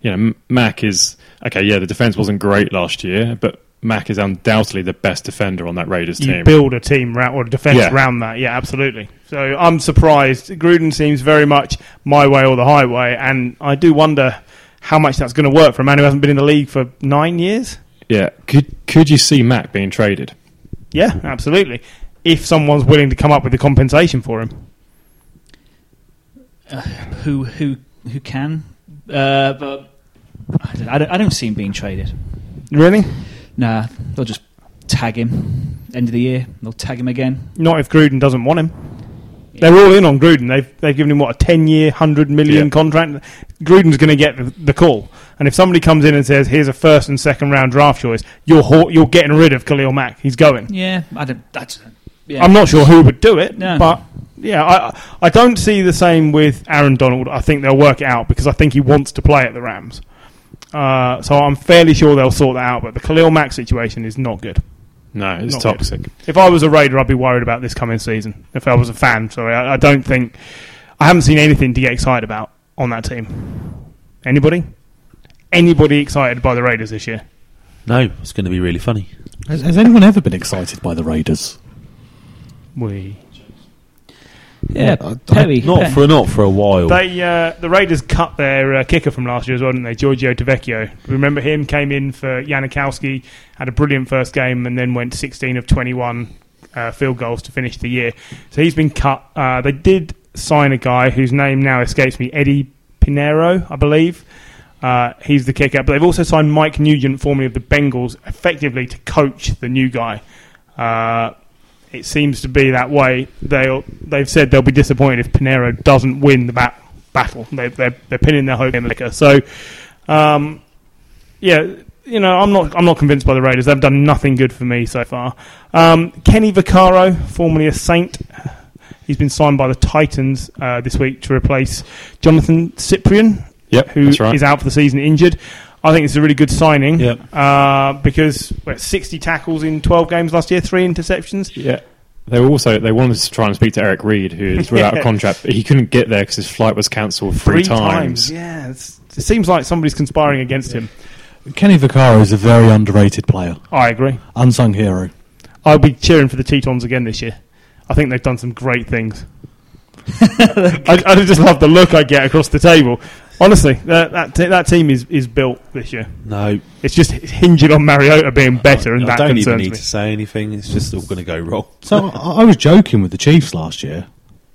You know, Mack is okay. Yeah, the defense wasn't great last year, but Mack is undoubtedly the best defender on that Raiders You team. build a team ra- or a defence Yeah. around that. Yeah, absolutely. So I'm surprised. Gruden seems very much my way or the highway, and I do wonder how much that's going to work for a man who hasn't been in the league for nine years. yeah, could could you see Mack being traded? Yeah, absolutely. If someone's willing to come up with the compensation for him. Who who who can? Uh, but I don't, I don't. I don't see him being traded. Really? Nah, they'll just tag him. End of the year, they'll tag him again. Not if Gruden doesn't want him. They're all in on Gruden. They've they've given him what a ten year, hundred million Yeah. contract. Gruden's going to get the, the call. And if somebody comes in and says, "Here's a first and second round draft choice," you're ho- you're getting rid of Khalil Mack. He's going. Yeah, I don't. That's. Yeah. I'm not sure who would do it, No. but yeah, I I don't see the same with Aaron Donald. I think they'll work it out because I think he wants to play at the Rams. Uh, so I'm fairly sure they'll sort that out. But the Khalil Mack situation is not good. No, it's Not good. toxic. If I was a Raider, I'd be worried about this coming season. If I was a fan, sorry, I, I don't think I haven't seen anything to get excited about on that team. Anybody? Anybody excited by the Raiders this year? No, it's going to be really funny. Has, has anyone ever been excited by the Raiders? We Yeah, I- I- Not Per- for not for a while. they uh, the Raiders cut their uh, kicker from last year as well, didn't they? Giorgio Tavecchio. Remember him? Came in for Janikowski, had a brilliant first game, and then went 16 of 21 uh, field goals to finish the year. So he's been cut. Uh, they did sign a guy whose name now escapes me, Eddy Pineiro, I believe. Uh, he's the kicker, but they've also signed Mike Nugent, formerly of the Bengals, effectively to coach the new guy. It seems to be that way. They they've said they'll be disappointed if Pineiro doesn't win the bat, battle. They, they're they're pinning their hope in Liquor. So, um, yeah, you know, I'm not I'm not convinced by the Raiders. They've done nothing good for me so far. Um, Kenny Vaccaro, formerly a Saint, he's been signed by the Titans uh, this week to replace Johnathan Cyprien, Yep, who right. is out for the season injured. I think it's a really good signing Yep. uh, because what, 60 tackles in 12 games last year, three interceptions. Yeah. They were also they wanted to try and speak to Eric Reid, who is without Yeah. a contract. But he couldn't get there because his flight was cancelled three, times. Yeah, it seems like somebody's conspiring against him. Kenny Vaccaro is a very underrated player, I agree. unsung hero. I'll be cheering for the Tetons again this year. I think they've done some great things. I, I just love the look I get across the table. Honestly, that that, te- that team is, is built this year. no, It's just hinging on Mariota being better, and I that don't even need me. to say anything. It's just all going to go wrong. So I, I was joking with the Chiefs last year.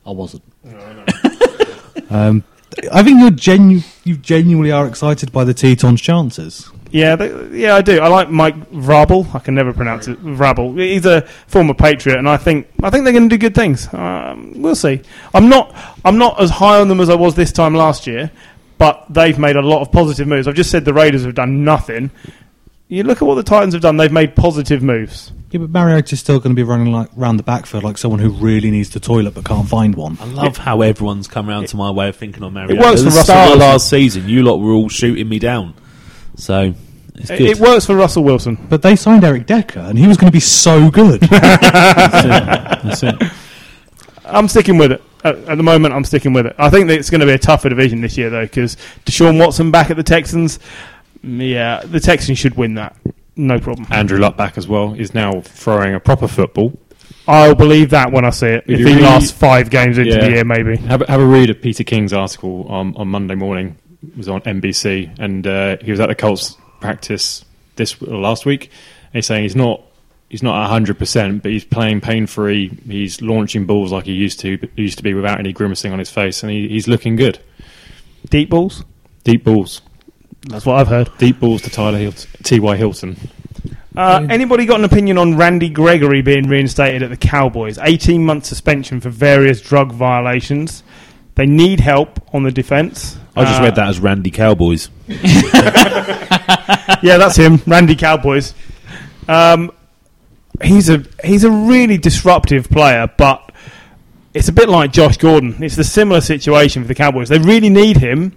I wasn't. um, I think you're genu- you genuinely are excited by the Tetons' chances. Yeah, they, yeah, I do. I like Mike Vrabel. I can never pronounce it. Vrabel. He's a former Patriot, and I think I think they're going to do good things. Um, we'll see. I'm not I'm not as high on them as I was this time last year, but they've made a lot of positive moves. I've just said the Raiders have done nothing. You look at what the Titans have done; they've made positive moves. Yeah, but Mariota's still going to be running like round the backfield like someone who really needs the toilet but can't find one. I love how everyone's come around to my way of thinking on Mariota. It works At for the Russell start of Wilson. last season, you lot were all shooting me down. So it's It, good. it works for Russell Wilson. But they signed Eric Decker, and he was going to be so good. That's it. I'm sticking with it. At, at the moment, I'm sticking with it. I think that it's going to be a tougher division this year, though, because Deshaun Watson back at the Texans. Yeah, the Texans should win that. No problem. Andrew Luck back as well is now throwing a proper football. I'll believe that when I see it. If If he really- lasts five games into Yeah. the year, maybe. Have, a- have a read of Peter King's article on, on Monday morning. It was on NBC, and uh, he was at the Colts practice this last week. And he's saying he's not he's not hundred percent, but he's playing pain free. He's launching balls like he used to used to be without any grimacing on his face, and he, he's looking good. Deep balls. Deep balls, That's what I've heard. deep balls to Tyler Hilton, T. Y. Hilton. Uh, anybody got an opinion on Randy Gregory being reinstated at the Cowboys? 18 month suspension for various drug violations. They need help on the defence. I just Uh, read that as Randy Cowboys. yeah, that's him, Randy Cowboys. Um, he's a he's a really disruptive player, but it's a bit like Josh Gordon. It's the similar situation for the Cowboys. They really need him,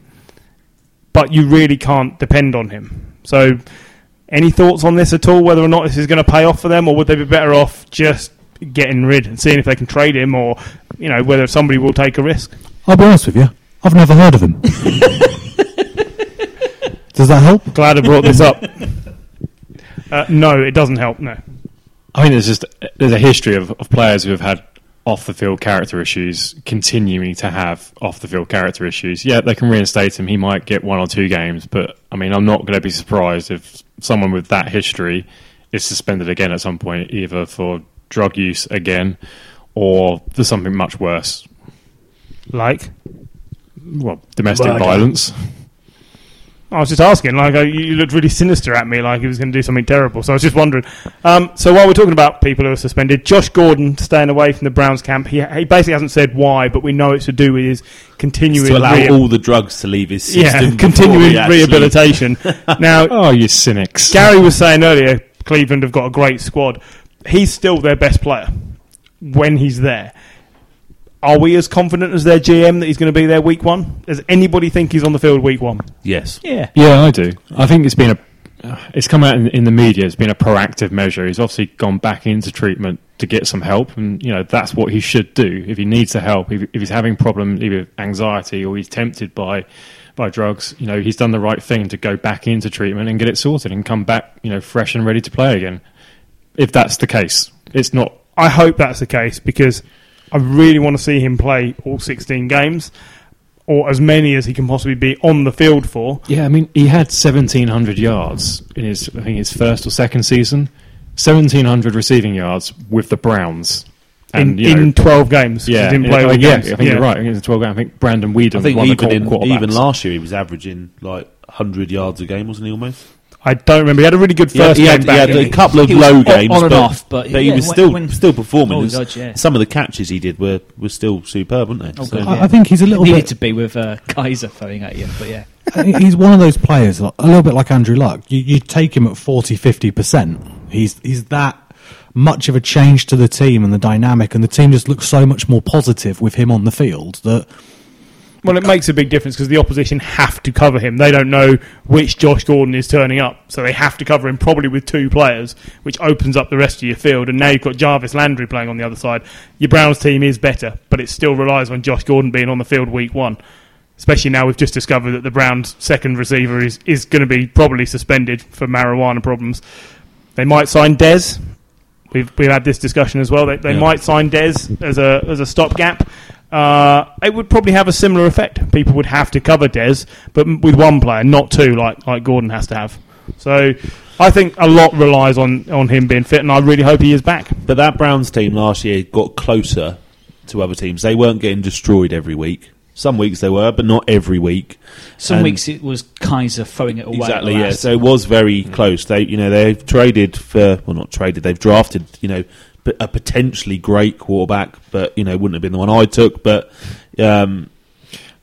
but you really can't depend on him. So, any thoughts on this at all? Whether or not this is going to pay off for them, or would they be better off just getting rid and seeing if they can trade him, or you know whether somebody will take a risk? I'll be honest with you. I've never heard of him. Does that help? Glad I brought this up. Uh, no, it doesn't help. No. I mean, there's just there's a history of, of players who have had off the field character issues continuing to have off the field character issues. Yeah, they can reinstate him. He might get one or two games, but I mean, I'm not going to be surprised if someone with that history is suspended again at some point, either for drug use again or for something much worse. Like, Well, domestic violence. I was just asking, like, uh, you you looked really sinister at me, like he was going to do something terrible. So I was just wondering. Um, so while we're talking about people who are suspended, Josh Gordon staying away from the Browns camp. He, he basically hasn't said why, but we know it's to do with his continuing to allow rea- all the drugs to leave his system. yeah, continuing rehabilitation. now, Oh, you cynics! Gary was saying earlier, Cleveland have got a great squad. He's still their best player when he's there. Are we as confident as their GM that he's going to be there week one? Does anybody think he's on the field week one? Yes. Yeah. Yeah, I do. I think it's been a. uh, It's come out in, in the media. It's been a proactive measure. He's obviously gone back into treatment to get some help, and you know that's what he should do. If he needs the help, if, if he's having problems either with anxiety or he's tempted by by drugs, you know he's done the right thing to go back into treatment and get it sorted and come back, you know, fresh and ready to play again. If that's the case, it's not. I hope that's the case because I really want to see him play all 16 games or as many as he can possibly be on the field for. Yeah, I mean, he had seventeen hundred yards in his, I think, his first or second season. Seventeen hundred receiving yards with the Browns. In, you know, in 12 games. Yeah, he didn't play all I- yeah, games. I think you're right. I think it's 12 games. I think Brandon Weeden I think won the even in, quarterbacks. even last year he was averaging like 100 yards a game, wasn't he? Almost. I don't remember. He had a really good Yeah, first he game had, back. he had didn't a couple of He was low on- games, on and but, off, but he yeah, was when- still when- still performing. Oh, God, yeah. Some of the catches he did were, were still superb, weren't they? Oh, So- God, I, yeah. I think he's a little Needed bit. to be with uh, Kizer throwing at you, but yeah. he's one of those players, like- a little bit like Andrew Luck. You, you take him at 40, 50%. He's, he's that much of a change to the team and the dynamic, and the team just looks so much more positive with him on the field that Well, it makes a big difference because the opposition have to cover him. They don't know which Josh Gordon is turning up, so they have to cover him probably with two players, which opens up the rest of your field. And now you've got Jarvis Landry playing on the other side. Your Browns team is better, but it still relies on Josh Gordon being on the field week one. Especially now we've just discovered that the Browns' second receiver is, is going to be probably suspended for marijuana problems. They might sign Dez. We've we've had this discussion as well. They, they Yeah. might sign Dez as a as a stopgap. Uh, it would probably have a similar effect. People would have to cover Dez, but with one player, not two, like like Gordon has to have. So I think a lot relies on on him being fit, and I really hope he is back. But that Browns team last year got closer to other teams. They weren't getting destroyed every week. Some weeks they were, but not every week. Some And- weeks it was Kizer throwing it away. Exactly, yeah. So it was very close. They, you know, they've traded for well, not traded. They've drafted, you know, p- a potentially great quarterback, but you know, wouldn't have been the one I took. But um,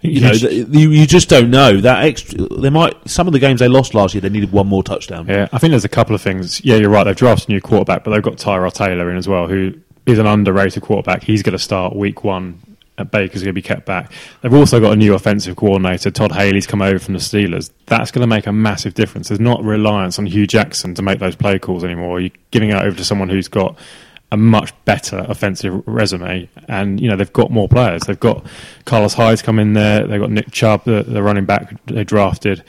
you know, you, you just don't know that extra. They might some of the games they lost last year. They needed one more touchdown. Yeah, I think there's a couple of things. Yeah, you're right. They've drafted a new quarterback, but they've got Tyrod Taylor in as well, who is an underrated quarterback. He's going to start week one. Baker's going to be kept back. They've also got a new offensive coordinator. Todd Haley's come over from the Steelers. That's going to make a massive difference. There's not reliance on Hue Jackson to make those play calls anymore. You're giving it over to someone who's got a much better offensive resume, and you know they've got more players. They've got Carlos Hyde's come in there. They've got Nick Chubb, the, the running back they drafted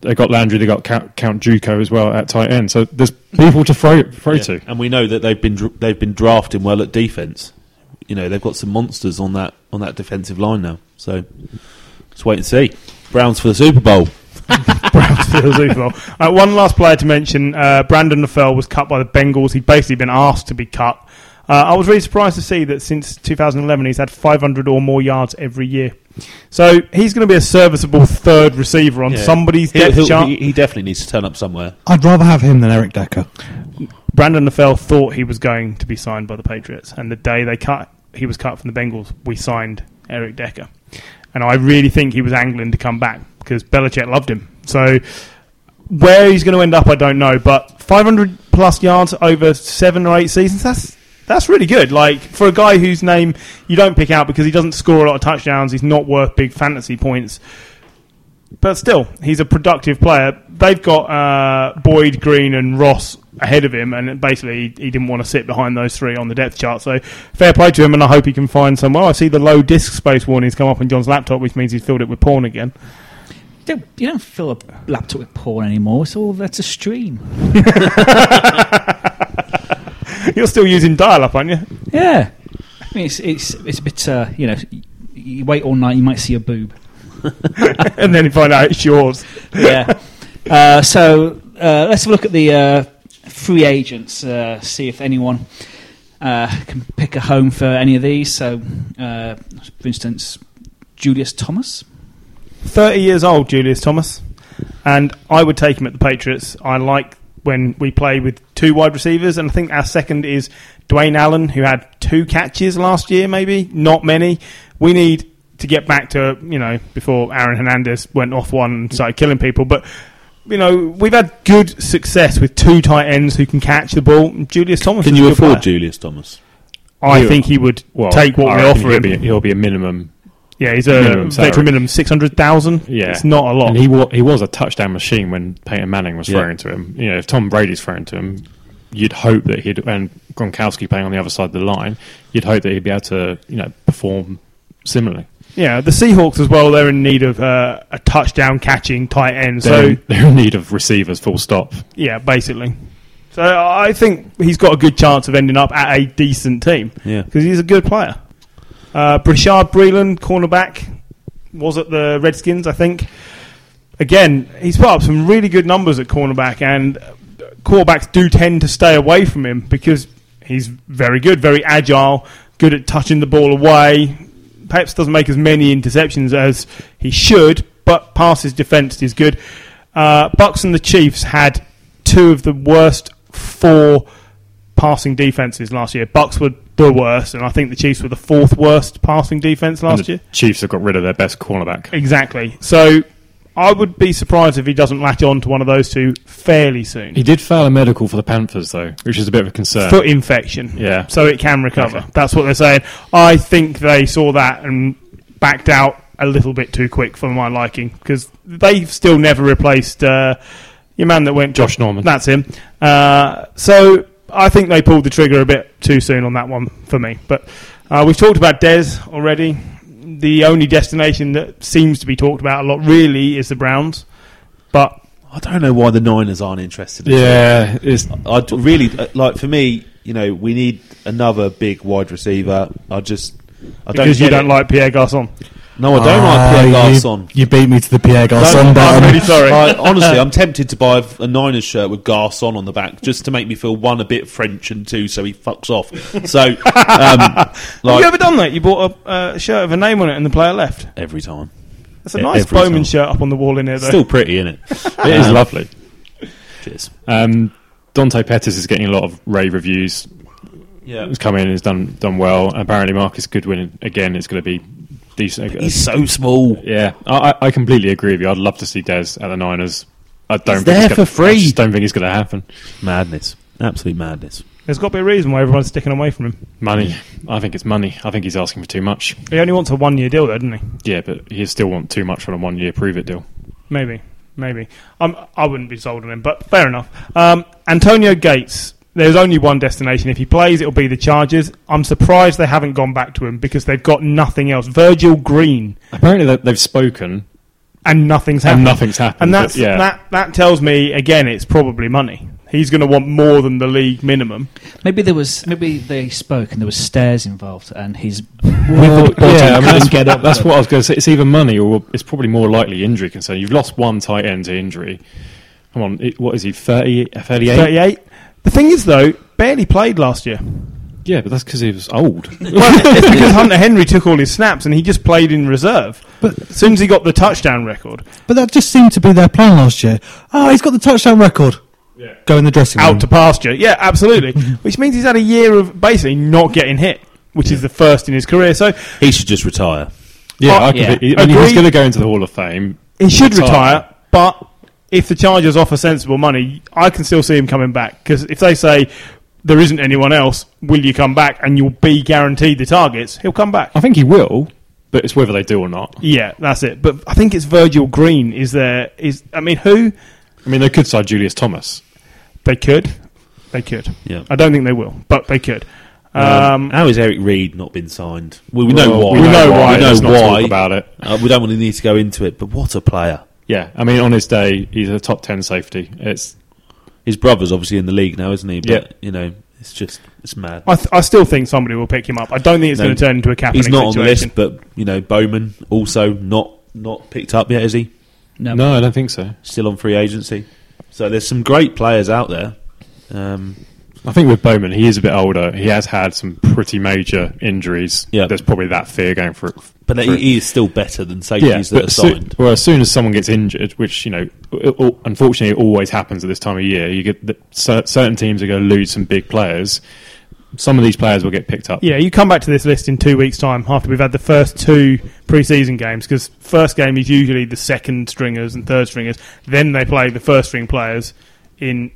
they got Landry, they got Count, Count Juco as well at tight end. So there's people to throw throw Yeah. to. And we know that they've been they've been drafting well at defense. You know, they've got some monsters on that on that defensive line now. So let's wait and see. Browns for the Super Bowl. Browns for the Super Bowl. Uh, one last player to mention: uh, Brandon LaFell was cut by the Bengals. He'd basically been asked to be cut. Uh, I was really surprised to see that since 2011 he's had 500 or more yards every year. So he's going to be a serviceable third receiver on Yeah. somebody's He'll- depth chart. he, he definitely needs to turn up somewhere. I'd rather have him than Eric Decker. Brandon LaFell thought he was going to be signed by the Patriots, and the day they cut, he was cut from the Bengals. We signed Eric Decker, and I really think he was angling to come back because Belichick loved him. So where he's going to end up, I don't know. But 500 plus yards over seven or eight seasons—that's that's really good. Like for a guy whose name you don't pick out because he doesn't score a lot of touchdowns, he's not worth big fantasy points. But still, he's a productive player. They've got uh, Boyd, Green, and Ross ahead of him, and basically he, he didn't want to sit behind those three on the depth chart. So fair play to him, and I hope he can find somewhere. I see the low disk space warnings come up on John's laptop, which means he's filled it with porn again. You don't, you don't fill a laptop with porn anymore. It's all there to stream. You're still using dial-up, aren't you? Yeah. I mean, it's it's it's a bit. Uh, you know, you wait all night, you might see a boob. and then you find out it's yours. yeah. Uh, so uh, let's have a look at the uh, free agents. Uh, see if anyone uh, can pick a home for any of these. So, uh, for instance, Julius Thomas. 30 years old, Julius Thomas, and I would take him at the Patriots. I like when we play with two wide receivers, and I think our second is Dwayne Allen, who had two catches last year, maybe not many. We need to get back to you know before Aaron Hernandez went off one and started killing people, but. You know, we've had good success with two tight ends who can catch the ball. Julius Thomas. Can is a you good afford player. Julius Thomas? I He'll- think he would Well, take what we reckon offer he'll him. Be, he'll be a minimum. Yeah, he's a minimum salary. veteran minimum six hundred thousand. Yeah, it's not a lot. And he wa- he was a touchdown machine when Peyton Manning was Yeah. throwing to him. You know, if Tom Brady's throwing to him, you'd hope that he'd and Gronkowski playing on the other side of the line, you'd hope that he'd be able to you know perform similarly. Yeah, the Seahawks as well. They're in need of uh, a touchdown catching tight end. They're, So they're in need of receivers. Full stop. yeah, basically. So I think he's got a good chance of ending up at a decent team Yeah. because he's a good player. Uh, Bashaud Breeland, cornerback, was at the Redskins, I think. Again, he's put up some really good numbers at cornerback, and quarterbacks do tend to stay away from him because he's very good, very agile, good at touching the ball away. Perhaps doesn't make as many interceptions as he should, but passes defense is good. Uh, Bucks and the Chiefs had two of the worst four passing defenses last year. Bucks were the worst, and I think the Chiefs were the fourth worst passing defense And last the year. Chiefs have got rid of their best cornerback. Exactly. So I would be surprised if he doesn't latch on to one of those two fairly soon. He did fail a medical for the Panthers though, which is a bit of a concern. Foot infection. Yeah. So it can recover. Okay. That's what they're saying. I think they saw that and backed out a little bit too quick for my liking because they've still never replaced uh, your man that went Josh Norman. That's him. Uh, so I think they pulled the trigger a bit too soon on that one for me. But uh, we've talked about Dez already. The only destination that seems to be talked about a lot really is the Browns. But I don't know why the Niners aren't interested. Yeah, it's I d- really uh, like for me. You know, we need another big wide receiver. I just, I don't because you don't it. like Pierre Garcon. No, I don't Ah, like Pierre you- Garcon. You, beat me to the Pierre Don't- Garcon I'm really sorry. I, honestly, I'm tempted to buy a Niners shirt with Garcon on the back just to make me feel one a bit French and two so he fucks off. So, um, Have like you ever done that? You bought a uh, shirt with a name on it and the player left. every time, That's a Yeah, nice every Bowman time. shirt up on the wall in there, though. still pretty, isn't it? it is Um, lovely. Cheers. Um, Dante Pettis is getting a lot of rave reviews. Yeah, He's come in and has done done well. Apparently, Marquise Goodwin again is going to be decent. he's so small. yeah, I, I I completely agree with you. I'd love to see Dez at the Niners. I don't. He's think there it's gonna, for free. I just don't think it's going to happen. Madness, absolute madness. There's got to be a reason why everyone's sticking away from him. Money. I think it's money. I think he's asking for too much. He only wants a one year deal, though, doesn't he? Yeah, but he still want too much on a one year prove it deal. Maybe, maybe. Um, I wouldn't be sold on him, but fair enough. Um, Antonio Gates. There's only one destination. If he plays, it'll be the Chargers. I'm surprised they haven't gone back to him because they've got nothing else. Virgil Green Apparently, they- they've spoken and nothing's and happened. nothing's happened. And but that's yeah. that. That tells me again, it's probably money. He's going to want more than the league minimum. Maybe there was maybe they spoke and there was stairs involved, and his Well, yeah, I mean, that's, get up. that's what I was going to say. It's either money or it's probably more likely injury concern. You've lost one tight end to injury. Come on, it, what is he? 30, 38? 38. The thing is, though, barely played last year. Yeah, but that's because he was old. Well, it's because Hunter Henry took all his snaps and he just played in reserve. But- as soon as he got the touchdown record, But that just seemed to be their plan last year. Oh, he's got the touchdown record. Yeah. Go in the dressing room. out to pasture. Yeah, absolutely. which means he's had a year of basically not getting hit, which is the first in his career. So He should just retire. Yeah, Oh, I, yeah. completely- I mean, Agreed. he's going to go into the Hall of Fame. he should Retire. retire. But if the Chargers offer sensible money, I can still see him coming back. Because if they say there isn't anyone else, will you come back and you'll be guaranteed the targets, he'll come back. I think he will, but it's whether they do or not. Yeah, that's it. But I think it's Virgil Green. Is there? Is I mean, who I mean, they could side Julius Thomas. they could, they could. Yeah. I don't think they will, but they could. Um, Um, how has Eric Reid not been signed? Well, we know Well, why. we know why. We know Let's not why. talk about it. Uh, we don't want to need to go into it, but what a player! Yeah, I mean, on his day, he's a top ten safety. It's His brother's obviously in the league now, isn't he? But Yeah. you know, it's just it's mad. I, th- I still think somebody will pick him up. I don't think it's No, going to turn into a Kaepernick He's not on the list, but you know, Bowman also not not picked up yet, is he? No. no, I don't think so. Still on free agency. So there's some great players out there. Um, I think with Bowman, he is a bit older. He has had some pretty major injuries. Yeah. there's probably that fear going for. it. but for he, he is still better than safeties that are as soo- signed. well, as soon as someone gets injured, which you know, it- it- unfortunately, it always happens at this time of year. You get the, certain teams are going to lose some big players. Some of these players will get picked up. Yeah, you come back to this list in two weeks' time after we've had the first two pre-season games because first game is usually the second stringers and third stringers. Then they play the first string players in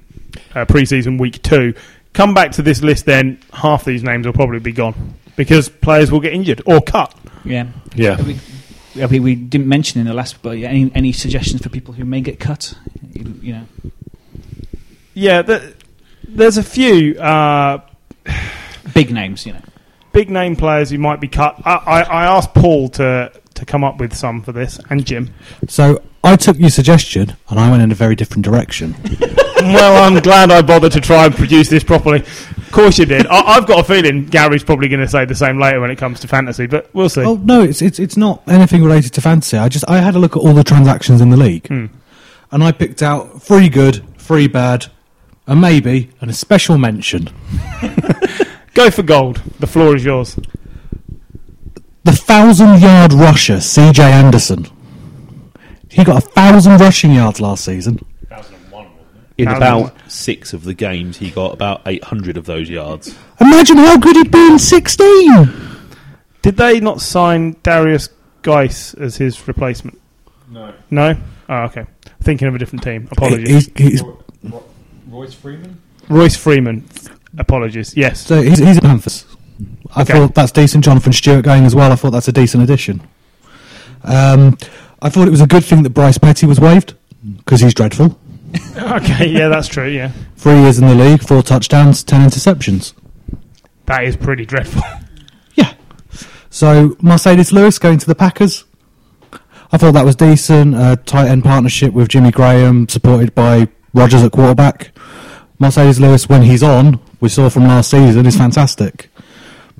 uh, pre-season week two. Come back to this list, then half these names will probably be gone because players will get injured or cut. Yeah. Yeah. We, I mean, we didn't mention in the last, but yeah, any any suggestions for people who may get cut? You, you know, Yeah, the, there's a few uh, big names. You know, big name players who might be cut. I, I, I asked Paul to to come up with some for this and Jim. So I took your suggestion and I went in a very different direction. well, I'm glad I bothered to try and produce this properly. Of course you did. I, I've got a feeling Gary's probably going to say the same later when it comes to fantasy, but we'll see. oh no, it's, it's it's not anything related to fantasy. I just I had a look at all the transactions in the league, Hmm. and I picked out three good, three bad, and maybe, and a special mention. Go for gold. The floor is yours. The thousand yard rusher, C.J. Anderson. He got a thousand rushing yards last season. In about six of the games, he got about 800 of those yards. Imagine how good he'd be in sixteen. Did they not sign Darius Geis as his replacement? No. No? Oh, okay. Thinking of a different team. Apologies. He's, he's, Royce Freeman. Royce Freeman. Apologies. Yes. so he's, he's a Panthers. I Okay. thought that's decent. Jonathan Stewart going as well. I thought that's a decent addition. Um, I thought it was a good thing that Bryce Petty was waived because he's dreadful. okay, yeah, that's true, yeah. Three years in the league, four touchdowns, ten interceptions. That is pretty dreadful. Yeah. So Marcedes Lewis going to the Packers. I thought that was decent. Uh, tight end partnership with Jimmy Graham, supported by Rodgers at quarterback. Marcedes Lewis, when he's on, we saw from last season, is fantastic.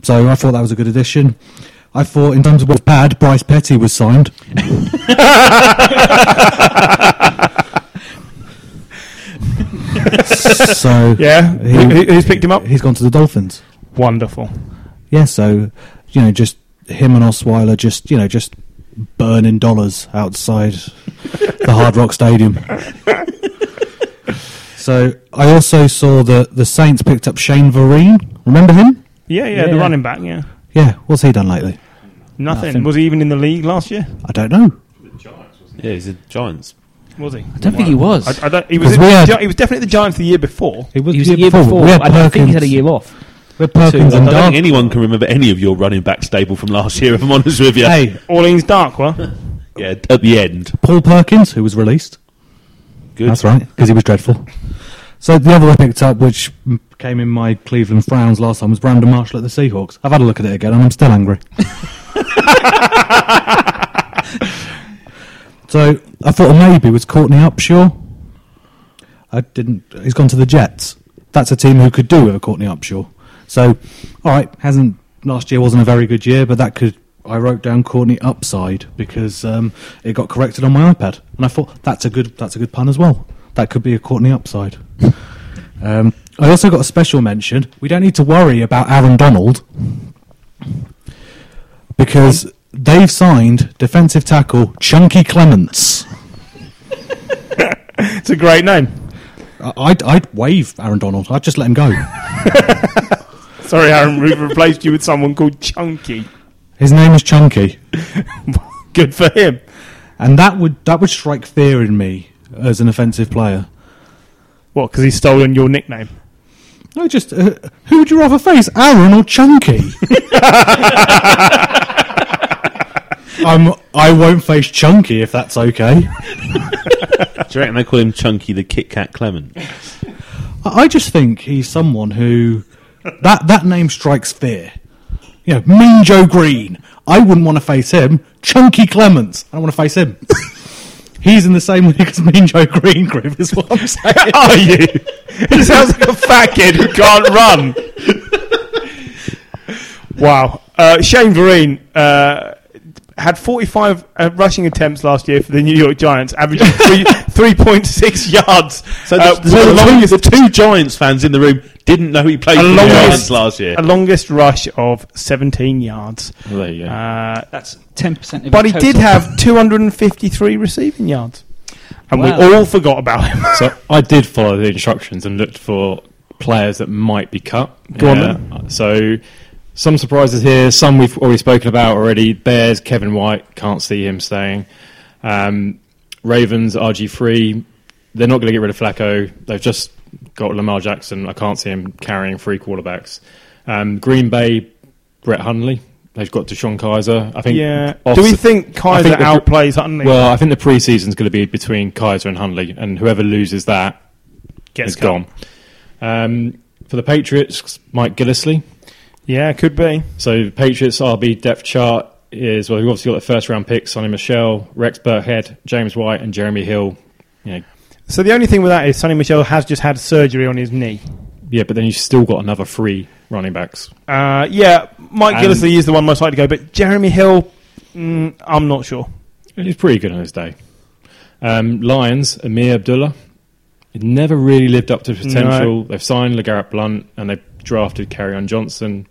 So I thought that was a good addition. I thought, in terms of what's bad, Bryce Petty was signed. so Yeah? He- Who, who- who's picked him up? he's gone to the Dolphins. Wonderful. Yeah, so you know, just him and Osweiler, just you know, just burning dollars outside the Hard Rock Stadium. so I also saw that the Saints picked up Shane Vereen. Remember him? Yeah, yeah, the Yeah. running back, yeah. Yeah, what's he done lately? Nothing. Nothing. Was he even in the league last year? I don't know. Yeah, he's a Giants. Was he? I don't think he was. I, I don't, he, was 'Cause in we had- he was definitely the Giants the year before. He was, he was the year before. We had I, I think he's had a Perkins. year off. We had Perkins I and don't Dark. think anyone can remember any of your running back stable from last year, if I'm honest with you. Hey, Orleans Darkwa. Yeah, at the end. Paul Perkins, who was released. Good. That's right, because he was dreadful. So the other one I picked up, which came in my Cleveland frowns last time, was Brandon Marshall at the Seahawks. I've had a look at it again, and I'm still angry. so I thought maybe was Courtney Upshaw. I didn't. He's gone to the Jets. That's a team who could do with a Courtney Upshaw. So, all right, hasn't last year wasn't a very good year, but that could. I wrote down Courtney upside because um, it got corrected on my iPad, and I thought that's a good that's a good pun as well. That could be a Courtney upside. Um, I also got a special mention. We don't need to worry about Aaron Donald because they've signed defensive tackle Chunky Clements. It's a great name. I- I'd, I'd waive Aaron Donald. I'd just let him go. Sorry, Aaron, we've replaced you with someone called Chunky. His name is Chunky, Good for him. and that would that would strike fear in me as an offensive player. What, because he's stolen your nickname? No, just uh, who would you rather face, Aaron or Chunky? I'm, I won't face Chunky if that's okay. Do you reckon they call him Chunky the Kit Kat Clement? I I just think he's someone who that that name strikes fear. You know, Mean Joe Greene. I wouldn't want to face him. Chunky Clements. I don't want to face him. He's in the same league as Mean Joe Greene, Griff, is what I'm saying. Are you? He sounds like a fat kid who can't run. wow. Uh, Shane Vereen uh, had 45 uh, rushing attempts last year for the New York Giants, averaging three, 3.6 yards. So the, Uh, the, the the longest- the two Giants fans in the room didn't know he played A for the longest- Giants last year. a longest rush of 17 yards. Well, there you go. Uh, That's 10% of but your he did have 253 receiving yards. And Wow. we all forgot about him. so I did follow the instructions and looked for players that might be cut. Go on So some surprises here. Some we've already spoken about already. Bears, Kevin White, can't see him staying. Um, Ravens, RG3, they're not going to get rid of Flacco. They've just got Lamar Jackson. I can't see him carrying three quarterbacks. Um, Green Bay, Brett Hundley. They've got DeShone Kizer. I think. yeah. off- Do we think Kizer think outplays Hundley? Well, I think the preseason's going to be between Kaiser and Hundley, and whoever loses that Gets is gone. Um, for the Patriots, Mike Gillislee. Yeah, could be. So Patriots RB depth chart is well, we've obviously got the first round picks: Sony Michel, Rex Burkhead, James White, and Jeremy Hill. You know, So the only thing with that is Sony Michel has just had surgery on his knee. yeah, but then you've still got another three running backs. Uh, yeah, Mike And- Gillislee is the one most likely to go, but Jeremy Hill, mm, I'm not sure. He's pretty good on his day. Um, Lions, Ameer Abdullah. He never really lived up to potential. They've signed LeGarrette Blunt and they've drafted Kerryon Johnson.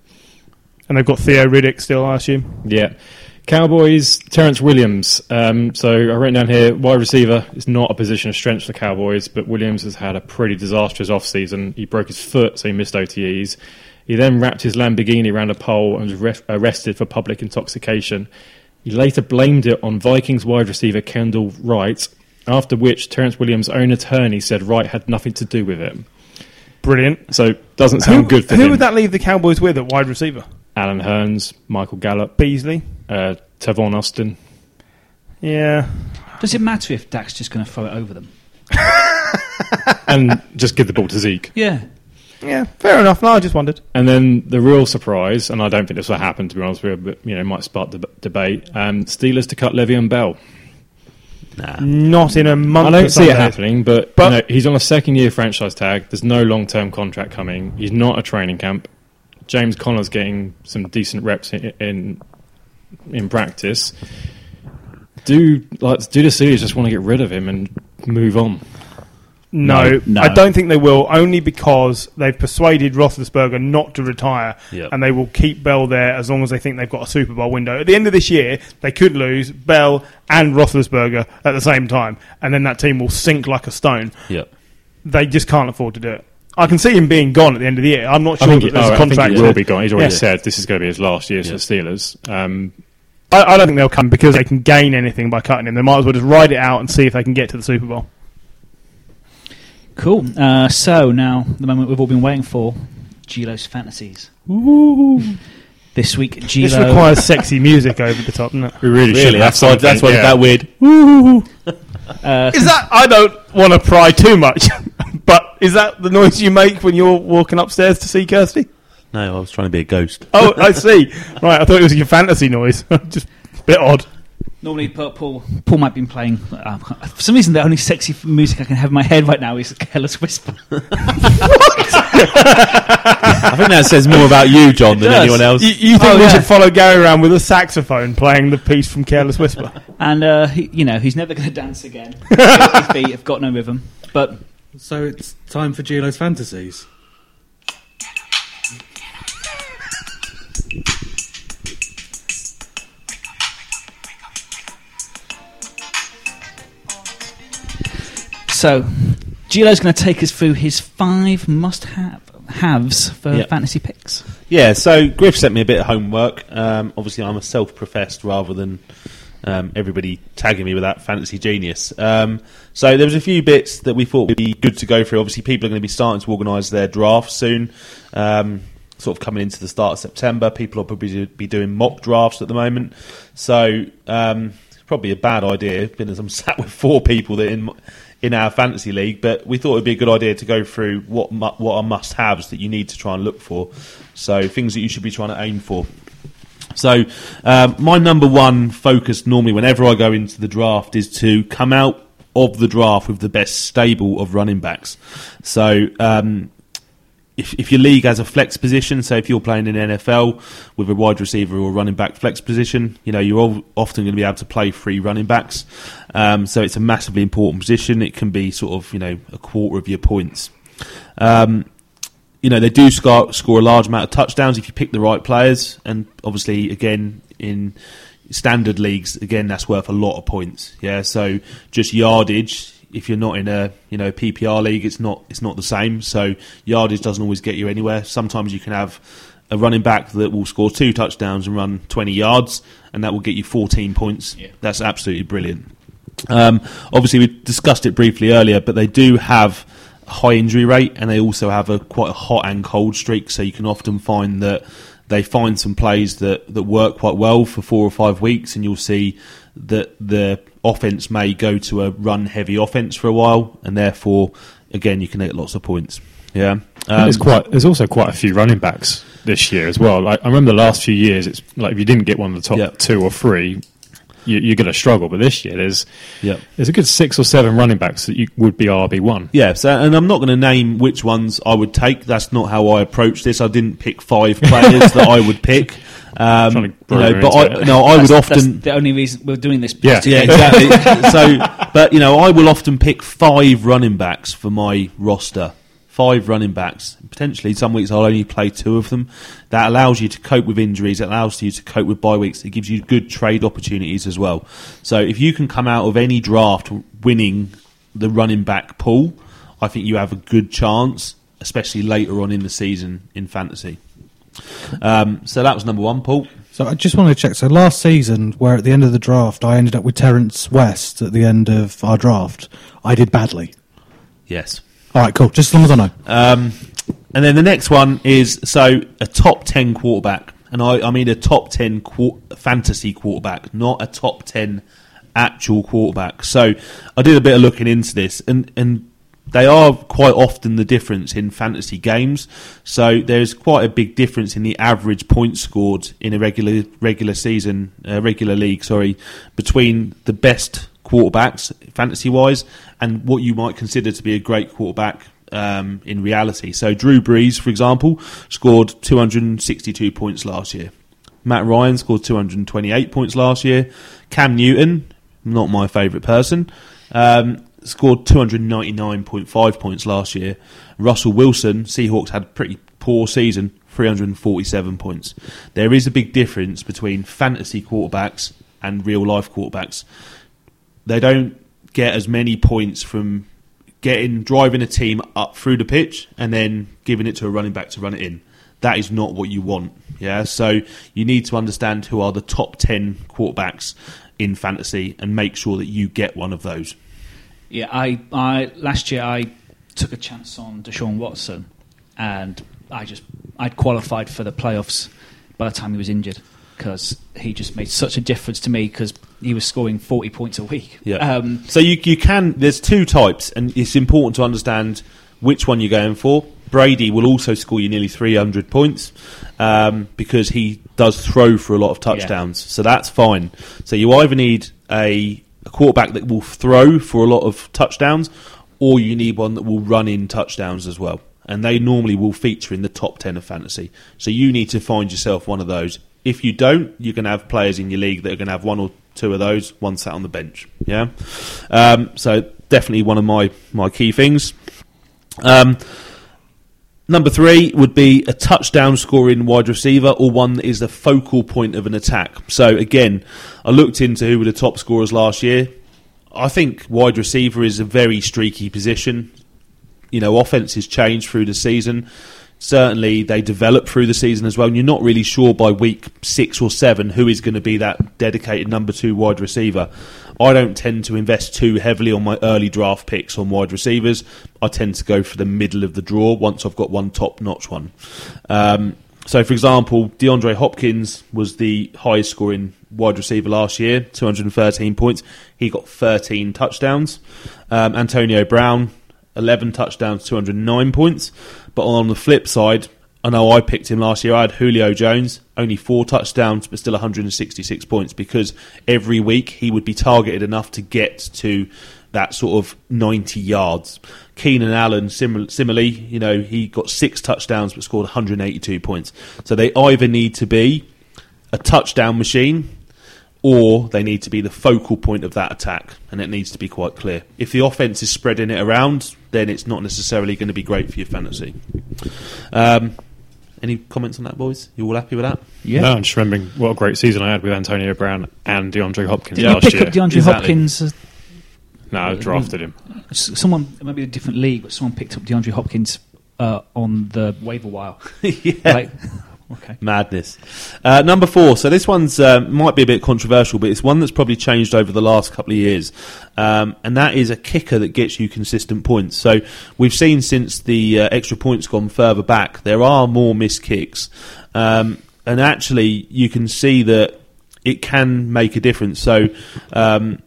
And they've got Theo Riddick still, I assume. Yeah. Cowboys, Terrance Williams. Um, so I wrote down here, wide receiver is not a position of strength for the Cowboys, but Williams has had a pretty disastrous off-season. He broke his foot, so he missed OTAs. He then wrapped his Lamborghini around a pole and was ref- arrested for public intoxication. He later blamed it on Vikings wide receiver Kendall Wright, after which Terrance Williams' own attorney said Wright had nothing to do with it. Brilliant. So doesn't sound who good for who him. Who would that leave the Cowboys with at wide receiver? Allen Hurns, Michael Gallup, Beasley? uh, Tavon Austin. Yeah. Does it matter if Dak's just going to throw it over them? and just give the ball to Zeke. Yeah. Yeah, fair enough. No, I just wondered. And then the real surprise, and I don't think this will happen to be honest with you, but you know, it might spark deb- debate. Um, Steelers to cut Le'Veon Bell. Nah. Not in a month. I don't see it happening, but, But- you know, he's on a second year franchise tag. There's no long term contract coming. He's not a training camp. James Conner's getting some decent reps in in, in practice. Do like do the Steelers just want to get rid of him and move on? No, No, no. I don't think they will. Only because they've persuaded Roethlisberger not to retire, Yep. and they will keep Bell there as long as they think they've got a Super Bowl window. At the end of this year, they could lose Bell and Roethlisberger at the same time, and then that team will sink like a stone. Yep. They just can't afford to do it. I can see him being gone at the end of the year. I'm not sure think, that he, there's oh, a I think contract. he will be gone. He's already Yeah. said this is going to be his last year Yeah. for the Steelers. Um, I, I don't think they'll come because they can gain anything by cutting him. They might as well just ride it out and see if they can get to the Super Bowl. Cool. Uh, so now the moment we've all been waiting for: Gilo's fantasies. This week, Gilo. This requires sexy music over the top, doesn't it? we really, should Really, have that's why, that's why something, it's that weird. uh, Is that? I don't want to pry too much, but is that the noise you make when you're walking upstairs to see Kirsty? No, I was trying to be a ghost. Oh, I see. Right, I thought it was your fantasy noise. Just a bit odd. Normally, Paul, Paul, Paul might be playing. Uh, for some reason, the only sexy music I can have in my head right now is Careless Whisper. I think that says more about you, John, than does. anyone else. You, you think Oh, we yeah. should follow Gary around with a saxophone playing the piece from Careless Whisper? and, uh, he, you know, he's never going to dance again. His feet have got no rhythm. But So it's time for Gilo's fantasies. So, Gilo's going to take us through his five must-have haves for Yeah. fantasy picks. Yeah, so Griff sent me a bit of homework. Um, obviously, I'm a self-professed rather than um, everybody tagging me with that fantasy genius. Um, so there was a few bits that we thought would be good to go through. Obviously, people are going to be starting to organise their drafts soon. Um, sort of coming into the start of September, people will probably be doing mock drafts at the moment. So um, it's probably a bad idea, being as I'm sat with four people that in in our fantasy league. But we thought it'd be a good idea to go through what mu- what are must-haves that you need to try and look for. So things that you should be trying to aim for. So um, my number one focus normally whenever I go into the draft is to come out of the draft with the best stable of running backs. So um, if, if your league has a flex position, so if you're playing in NFL with a wide receiver or running back flex position, you know you're all, often going to be able to play three running backs. Um, so it's a massively important position. It can be sort of you know a quarter of your points. Um, you know they do score, score a large amount of touchdowns if you pick the right players, and obviously again in standard leagues, again that's worth a lot of points. Yeah, so just yardage. If you're not in a you know PPR league, it's not it's not the same. So yardage doesn't always get you anywhere. Sometimes you can have a running back that will score two touchdowns and run 20 yards, and that will get you 14 points. Yeah. That's absolutely brilliant. Um, obviously, we discussed it briefly earlier, but they do have a high injury rate, and they also have a quite a hot and cold streak. So you can often find that they find some plays that, that work quite well for four or five weeks, and you'll see that the offense may go to a run heavy offense for a while, and therefore, again, you can get lots of points. Yeah, um, there's quite. There's also quite a few running backs this year as well. Like I remember the last few years, it's like if you didn't get one of the top Yeah. two or three, you, you're going to struggle. But this year, there's yeah. there's a good six or seven running backs that you would be RB one. Yeah, so, and I'm not going to name which ones I would take. That's not how I approach this. I didn't pick five players that I would pick. Um, to you know, but I, it. no, I would often. That's the only reason we're doing this. Yeah. Yeah, exactly. so, but you know, I will often pick five running backs for my roster. Five running backs. Potentially, some weeks I'll only play two of them. That allows you to cope with injuries. It allows you to cope with bye weeks. It gives you good trade opportunities as well. So, if you can come out of any draft winning the running back pool, I think you have a good chance, especially later on in the season in fantasy. Um, so that was number one, Paul. So I just wanted to check. So last season, where at the end of the draft, I ended up with Terrance West at the end of our draft, I did badly. Yes. All right, cool. Just as long as I know. Um, and then the next one is so a top 10 quarterback. And I, I mean a top 10 quar- fantasy quarterback, not a top 10 actual quarterback. So I did a bit of looking into this, and, and they are quite often the difference in fantasy games. So there's quite a big difference in the average points scored in a regular regular season, uh, regular league, sorry, between the best quarterbacks fantasy wise and what you might consider to be a great quarterback um, in reality. So Drew Brees, for example, scored 262 points last year. Matt Ryan scored 228 points last year. Cam Newton, not my favourite person, um, scored 299.5 points last year. Russell Wilson, Seahawks had a pretty poor season, 347 points. There is a big difference between fantasy quarterbacks and real life quarterbacks. They don't get as many points from getting driving a team up through the pitch and then giving it to a running back to run it in. That is not what you want. Yeah, so you need to understand who are the top ten quarterbacks in fantasy and make sure that you get one of those. Yeah, I, I last year I took a chance on Deshaun Watson, and I just I'd qualified for the playoffs by the time he was injured because he just made such a difference to me because he was scoring forty points a week. Yeah. Um, so you you can. There's two types, and it's important to understand which one you're going for. Brady will also score you nearly 300 points um, because he does throw for a lot of touchdowns. So that's fine. So you either need a, a quarterback that will throw for a lot of touchdowns, or you need one that will run in touchdowns as well. And they normally will feature in the top 10 of fantasy. So you need to find yourself one of those. If you don't, you're going to have players in your league that are going to have one or two of those, one sat on the bench. Yeah. Um, so definitely one of my, my key things. Um, number three would be a touchdown scoring wide receiver or one that is the focal point of an attack. So again, I looked into who were the top scorers last year. I think wide receiver is a very streaky position. You know, offenses change through the season. Certainly, they develop through the season as well. And you're not really sure by week six or seven who is going to be that dedicated number two wide receiver. I don't tend to invest too heavily on my early draft picks on wide receivers. I tend to go for the middle of the draw once I've got one top notch one. Um, so, for example, DeAndre Hopkins was the highest scoring wide receiver last year, 213 points. He got 13 touchdowns. Um, Antonio Brown, 11 touchdowns, 209 points. But on the flip side, I know I picked him last year. I had Julio Jones, only four touchdowns, but still 166 points because every week he would be targeted enough to get to that sort of 90 yards. Keenan Allen, sim- similarly, you know, he got six touchdowns but scored 182 points. So they either need to be a touchdown machine or they need to be the focal point of that attack, and it needs to be quite clear. If the offense is spreading it around, then it's not necessarily going to be great for your fantasy. Um, any comments on that, boys? You all happy with that? Yeah. No, I'm just remembering what a great season I had with Antonio Brown and DeAndre Hopkins Did you pick year. up DeAndre Exactly. Hopkins? uh, no, I drafted him. s- someone, maybe a different league, but someone picked up DeAndre Hopkins uh, on the waiver wire. yeah. Like, okay. Madness. Uh, number four. So this one's uh, might be a bit controversial, but it's one that's probably changed over the last couple of years, um, and that is a kicker that gets you consistent points. So we've seen since the uh, extra points gone further back, there are more missed kicks, um, and actually you can see that it can make a difference. So. Um,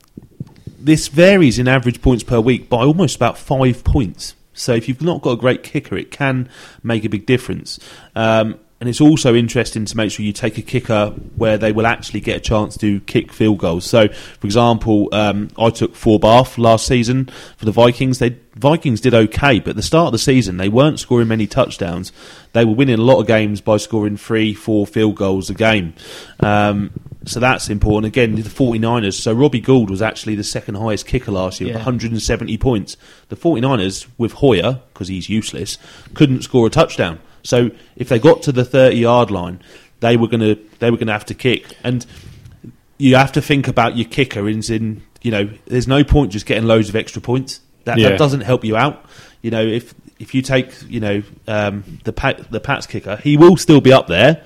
this varies in average points per week by almost about five points. So if you've not got a great kicker, it can make a big difference. Um, and it's also interesting to make sure you take a kicker where they will actually get a chance to kick field goals. So, for example, um, I took Forbath last season for the Vikings. They Vikings did okay, but at the start of the season they weren't scoring many touchdowns. They were winning a lot of games by scoring three, four field goals a game. Um, so that's important. Again, the 49ers. So Robbie Gould was actually the second highest kicker last year Yeah. 170 points. The 49ers, with Hoyer, because he's useless, couldn't score a touchdown. So if they got to the 30 yard line, they were going to they were going to have to kick. And you have to think about your kicker in, in you know, there's no point just getting loads of extra points. That, Yeah. that doesn't help you out. You know, if if you take you know um, the Pat, the Pats kicker, he will still be up there.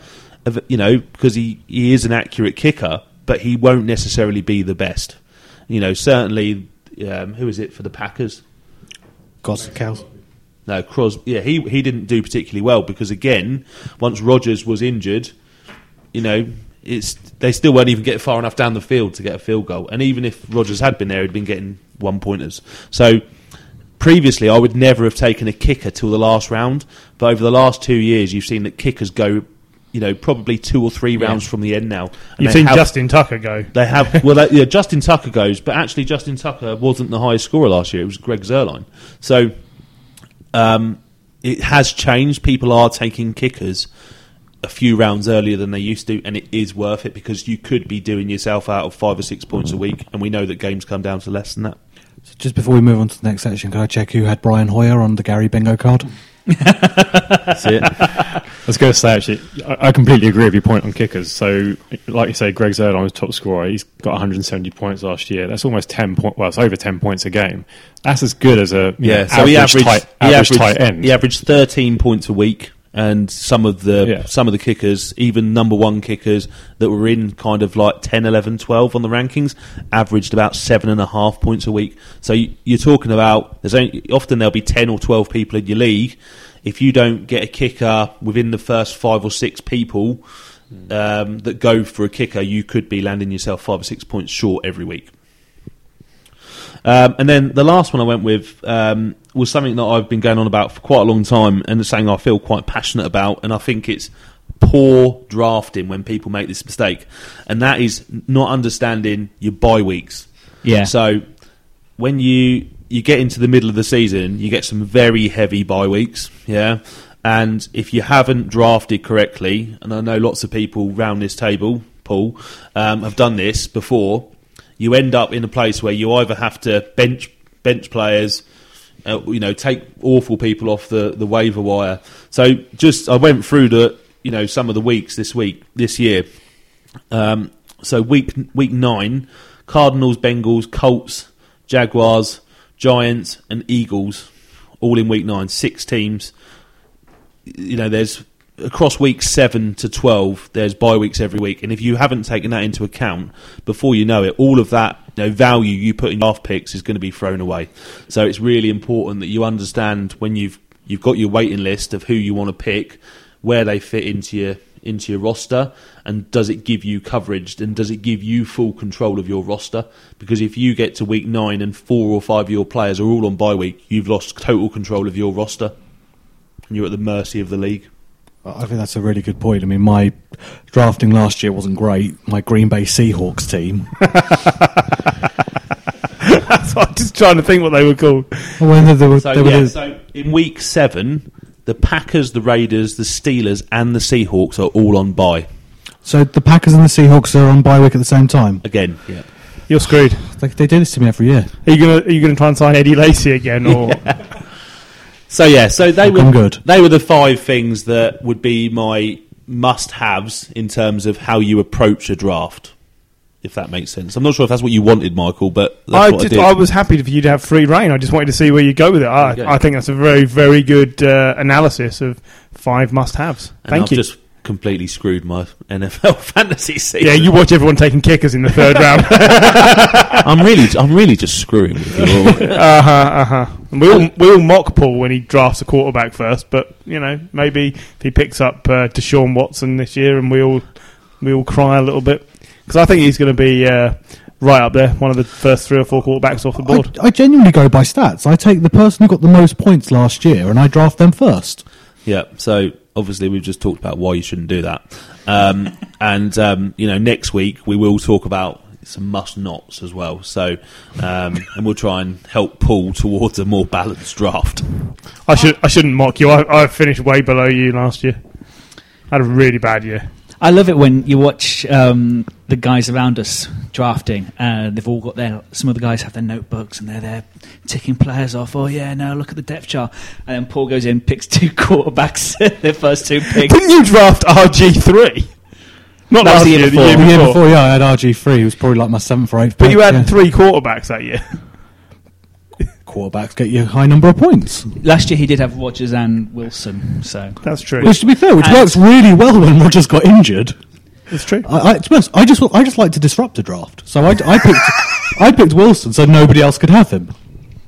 You know, because he, he is an accurate kicker, but he won't necessarily be the best. You know, certainly, um, who is it for the Packers? Cows. No, Cros. Yeah, he he didn't do particularly well because again, once Rodgers was injured, you know, it's they still weren't even getting far enough down the field to get a field goal. And even if Rodgers had been there, he'd been getting one pointers. So previously, I would never have taken a kicker till the last round. But over the last two years, you've seen that kickers go, you know, probably two or three rounds from the end now. And You've seen have- Justin Tucker go. They have well, they, yeah. Justin Tucker goes, but actually, Justin Tucker wasn't the highest scorer last year. It was Greg Zuerlein. So um, it has changed. People are taking kickers a few rounds earlier than they used to, and it is worth it because you could be doing yourself out of five or six points a week, and we know that games come down to less than that. So just before we move on to the next section, can I check who had Brian Hoyer on the Gary Bingo card? That's it. I was going to say actually, I, I completely agree with your point on kickers. So, like you say, Greg Zuerlein was top scorer. He's got 170 points last year. That's almost 10 point. Well, it's over 10 points a game. That's as good as a yeah, know, so he average, averaged, tight, he average averaged, tight end. He averaged thirteen points a week, and some of the Yeah. some of the kickers, even number one kickers that were in kind of like 10, 11, 12 on the rankings, averaged about seven and a half points a week. So you, you're talking about there's only, often there'll be ten or twelve people in your league. If you don't get a kicker within the first five or six people um, that go for a kicker, you could be landing yourself five or six points short every week. Um, and then the last one I went with um, was something that I've been going on about for quite a long time, and something I feel quite passionate about. And I think it's poor drafting when people make this mistake, and that is not understanding your bye weeks. Yeah. So when you you get into the middle of the season, you get some very heavy bye weeks. Yeah. And if you haven't drafted correctly, and I know lots of people round this table, Paul, um, have done this before, you end up in a place where you either have to bench bench players, uh, you know, take awful people off the, the waiver wire. So just I went through the you know some of the weeks this week this year. Um, so week week nine, Cardinals, Bengals, Colts, Jaguars, Giants, and Eagles, all in week nine. Six teams. You know, there's across week seven to twelve. There's bye weeks every week, and if you haven't taken that into account, before you know it, all of that you know, value you put in draft picks is going to be thrown away. So it's really important that you understand when you've you've got your waiting list of who you want to pick, where they fit into your into your roster, and does it give you coverage and does it give you full control of your roster? Because if you get to week nine and four or five of your players are all on bye week, you've lost total control of your roster, and you're at the mercy of the league. I think that's a really good point. I mean, my drafting last year wasn't great. My Green Bay Seahawks team. So I'm just trying to think what they were called. When they were, So, they were yeah, the- so in week seven, the Packers, the Raiders, the Steelers, and the Seahawks are all on bye so the Packers and the Seahawks are on bye week at the same time. again. Yeah. You're screwed. They, they do this to me every year. Are you gonna Are you gonna try and sign Eddie Lacy again, or So yeah, so they Looking were good. They were the five things that would be my must-haves in terms of how you approach a draft. If that makes sense, I'm not sure if that's what you wanted, Michael, but I just I did. I was happy for you to have free reign. I just wanted to see where you go with it. I, I think that's a very very good uh, analysis of five must-haves. and Thank I've you. just completely screwed my NFL fantasy season. yeah, you watch everyone taking kickers in the third round. I'm really, I'm really just screwing with you all. Uh huh. Uh huh. We all we all mock Paul when he drafts a quarterback first, but you know maybe if he picks up uh, Deshaun Watson this year, and we all we all cry a little bit because I think he's going to be uh, right up there, one of the first three or four quarterbacks off the board. I, I genuinely go by stats. I take the person who got the most points last year and I draft them first. Yeah. So obviously we've just talked about why you shouldn't do that, um, and um, you know next week we will talk about some must nots as well. So um, and we'll try and help pull towards a more balanced draft. I should I shouldn't mock you. I, I finished way below you last year. I had a really bad year. I love it when you watch um, the guys around us drafting. Uh, they've all got their. Some of the guys have their notebooks and they're there ticking players off. Oh yeah, now look at the depth chart. And then Paul goes in, picks two quarterbacks, their first two picks. Didn't you draft RG three? Not That was last the year year, before. The year before, yeah, I had RG3. It was probably like my seventh or eighth. But pick, you had yeah. three quarterbacks that year. Quarterbacks get you a high number of points. Last year he did have Rodgers and Wilson. So That's true. Which, to be fair, which And- works really well when Rodgers got injured. It's true. I, I, to be honest, I just I just like to disrupt a draft, so I, I picked I picked Wilson so nobody else could have him.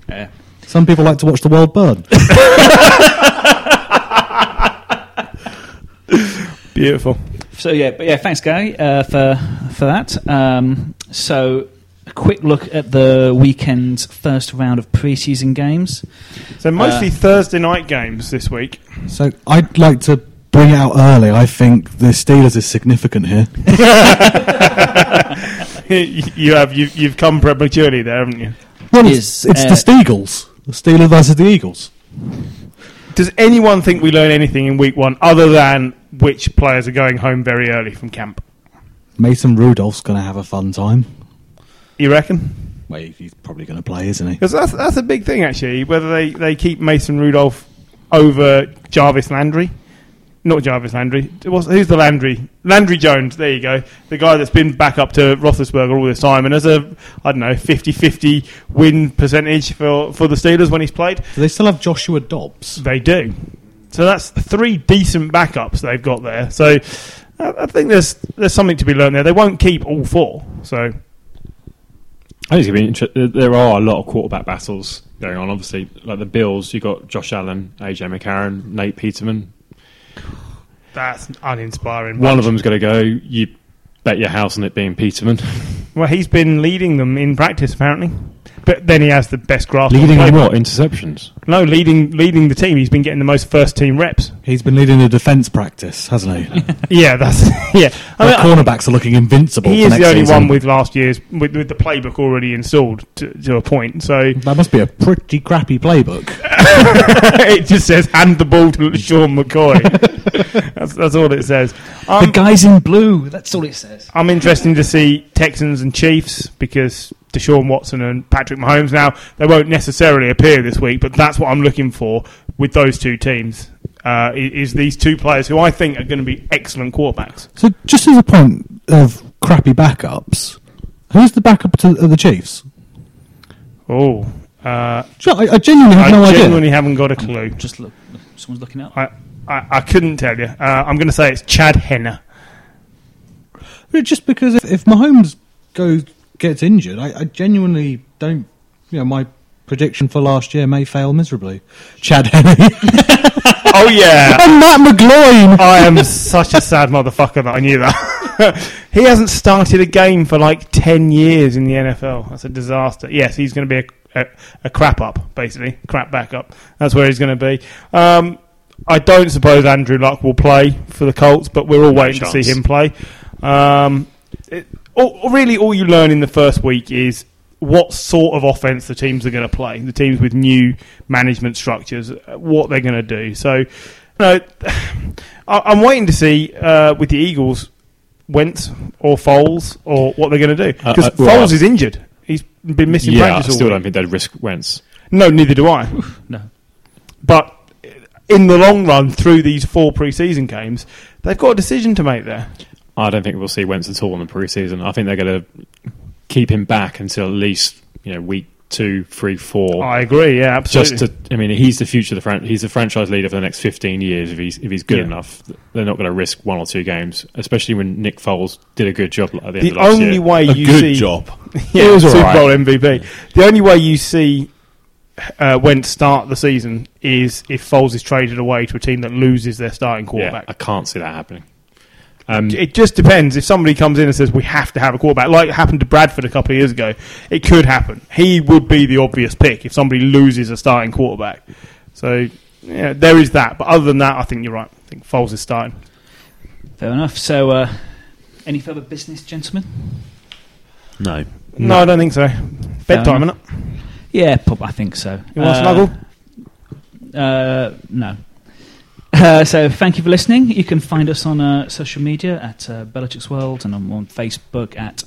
yeah. Some people like to watch the world burn. Beautiful. So yeah, but yeah, thanks, Gary, uh, for for that. Um, so a quick look at the weekend's first round of preseason games. So mostly Uh, Thursday night games this week. So I'd like to bring it out early. I think the Steelers is significant here. you have you, you've come prematurely there, haven't you? Well, Is, it's, it's uh, the Steagles. The Steelers versus the Eagles. Does anyone think we learn anything in week one other than which players are going home very early from camp? Mason Rudolph's going to have a fun time. You reckon? Well, he's probably going to play, isn't he? Because that's that's a big thing actually. Whether they, they keep Mason Rudolph over Jarvis Landry, not Jarvis Landry. What's, who's the Landry? Landry Jones. There you go. The guy that's been back up to Roethlisberger all this time and has a I don't know 50-50 win percentage for for the Steelers when he's played. Do they still have Joshua Dobbs? They do. So that's three decent backups they've got there. So I I think there's there's something to be learned there. They won't keep all four. So I think it's gonna be inter- There are a lot of quarterback battles going on. Obviously, like the Bills, you have got Josh Allen, AJ McCarron, Nate Peterman. that's uninspiring. One of them's going to go. You bet your house on it being Peterman. Well, he's been leading them in practice apparently, but then he has the best grasp. Leading in what interceptions? No, leading leading the team. He's been getting the most first team reps. He's been leading the defence practice, hasn't he? Yeah, that's yeah. I mean, cornerbacks are looking invincible. he is the only season. one with last year's with, with the playbook already installed to, to a point. So That must be a pretty crappy playbook. it just says hand the ball to Sean McCoy. that's, that's all it says. the Um, guys in blue. That's all it says. I'm interested to see Texans and Chiefs because Deshaun Watson and Patrick Mahomes. Now they won't necessarily appear this week, but that's what I'm looking for with those two teams. Uh, is these two players who I think are going to be excellent quarterbacks. So, just as a point of crappy backups, who's the backup to the Chiefs? Oh, uh, I, I genuinely have I no idea. I genuinely haven't got a clue. Just look. Someone's looking up. I, I, I couldn't tell you. Uh, I'm going to say it's Chad Henne. But Just because if, if Mahomes goes gets injured, I, I genuinely don't. You know, my prediction for last year may fail miserably. Chad Henne Oh yeah, and Matt McGloin. I am such a sad motherfucker that I knew that. he hasn't started a game for like ten years in the NFL. That's a disaster. Yes, he's going to be a, a, a crap up, basically crap backup. That's where he's going to be. Um, I don't suppose Andrew Luck will play for the Colts, but we're all No waiting to see him play. Um, it, all, really, all you learn in the first week is what sort of offense the teams are going to play. The teams with new management structures, uh, what they're going to do. So, you know, I- I'm waiting to see uh, with the Eagles, Wentz or Foles or what they're going to do Uh, because uh, well, Foles is injured. He's been missing yeah, I practice. all still week. don't think they'd risk Wentz. No, neither do I. No. But in the long run, through these four preseason games, they've got a decision to make there. I don't think we'll see Wentz at all in the preseason. I think they're going to keep him back until at least you know week two, three, four. I agree. Yeah, absolutely. just to, I mean, he's the future of the fran- he's the franchise leader for the next fifteen years. If he's if he's good Yeah. enough, they're not going to risk one or two games, especially when Nick Foles did a good job at the end of last only year. way A you good see job. yeah, was Super alright. Bowl MVP. The only way you see uh, Wentz start the season is if Foles is traded away to a team that loses their starting yeah, quarterback. I can't see that happening. Um, It just depends. If somebody comes in and says we have to have a quarterback, like it happened to Bradford a couple of years ago, it could happen. He would be the obvious pick if somebody loses a starting quarterback. So yeah, there is that. But other than that, I think you're right. I think Foles is starting. Fair enough. So, uh, any further business, gentlemen? No. No, I don't think so. Bedtime, enough. innit? Yeah, prob- I think so. You want to Uh, snuggle? Uh, no. Uh, so thank you for listening. You can find us on uh, social media at uh, Belichick's World and I'm on Facebook at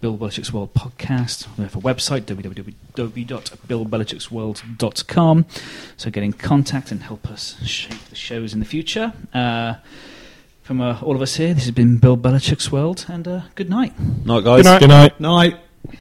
Bill Belichick's World Podcast. We have a website, www.billbelichicksworld.com. So get in contact and help us shape the shows in the future. Uh, from uh, all of us here, this has been Bill Belichick's World, and uh, good night. Night, guys. Good night. good night. Night.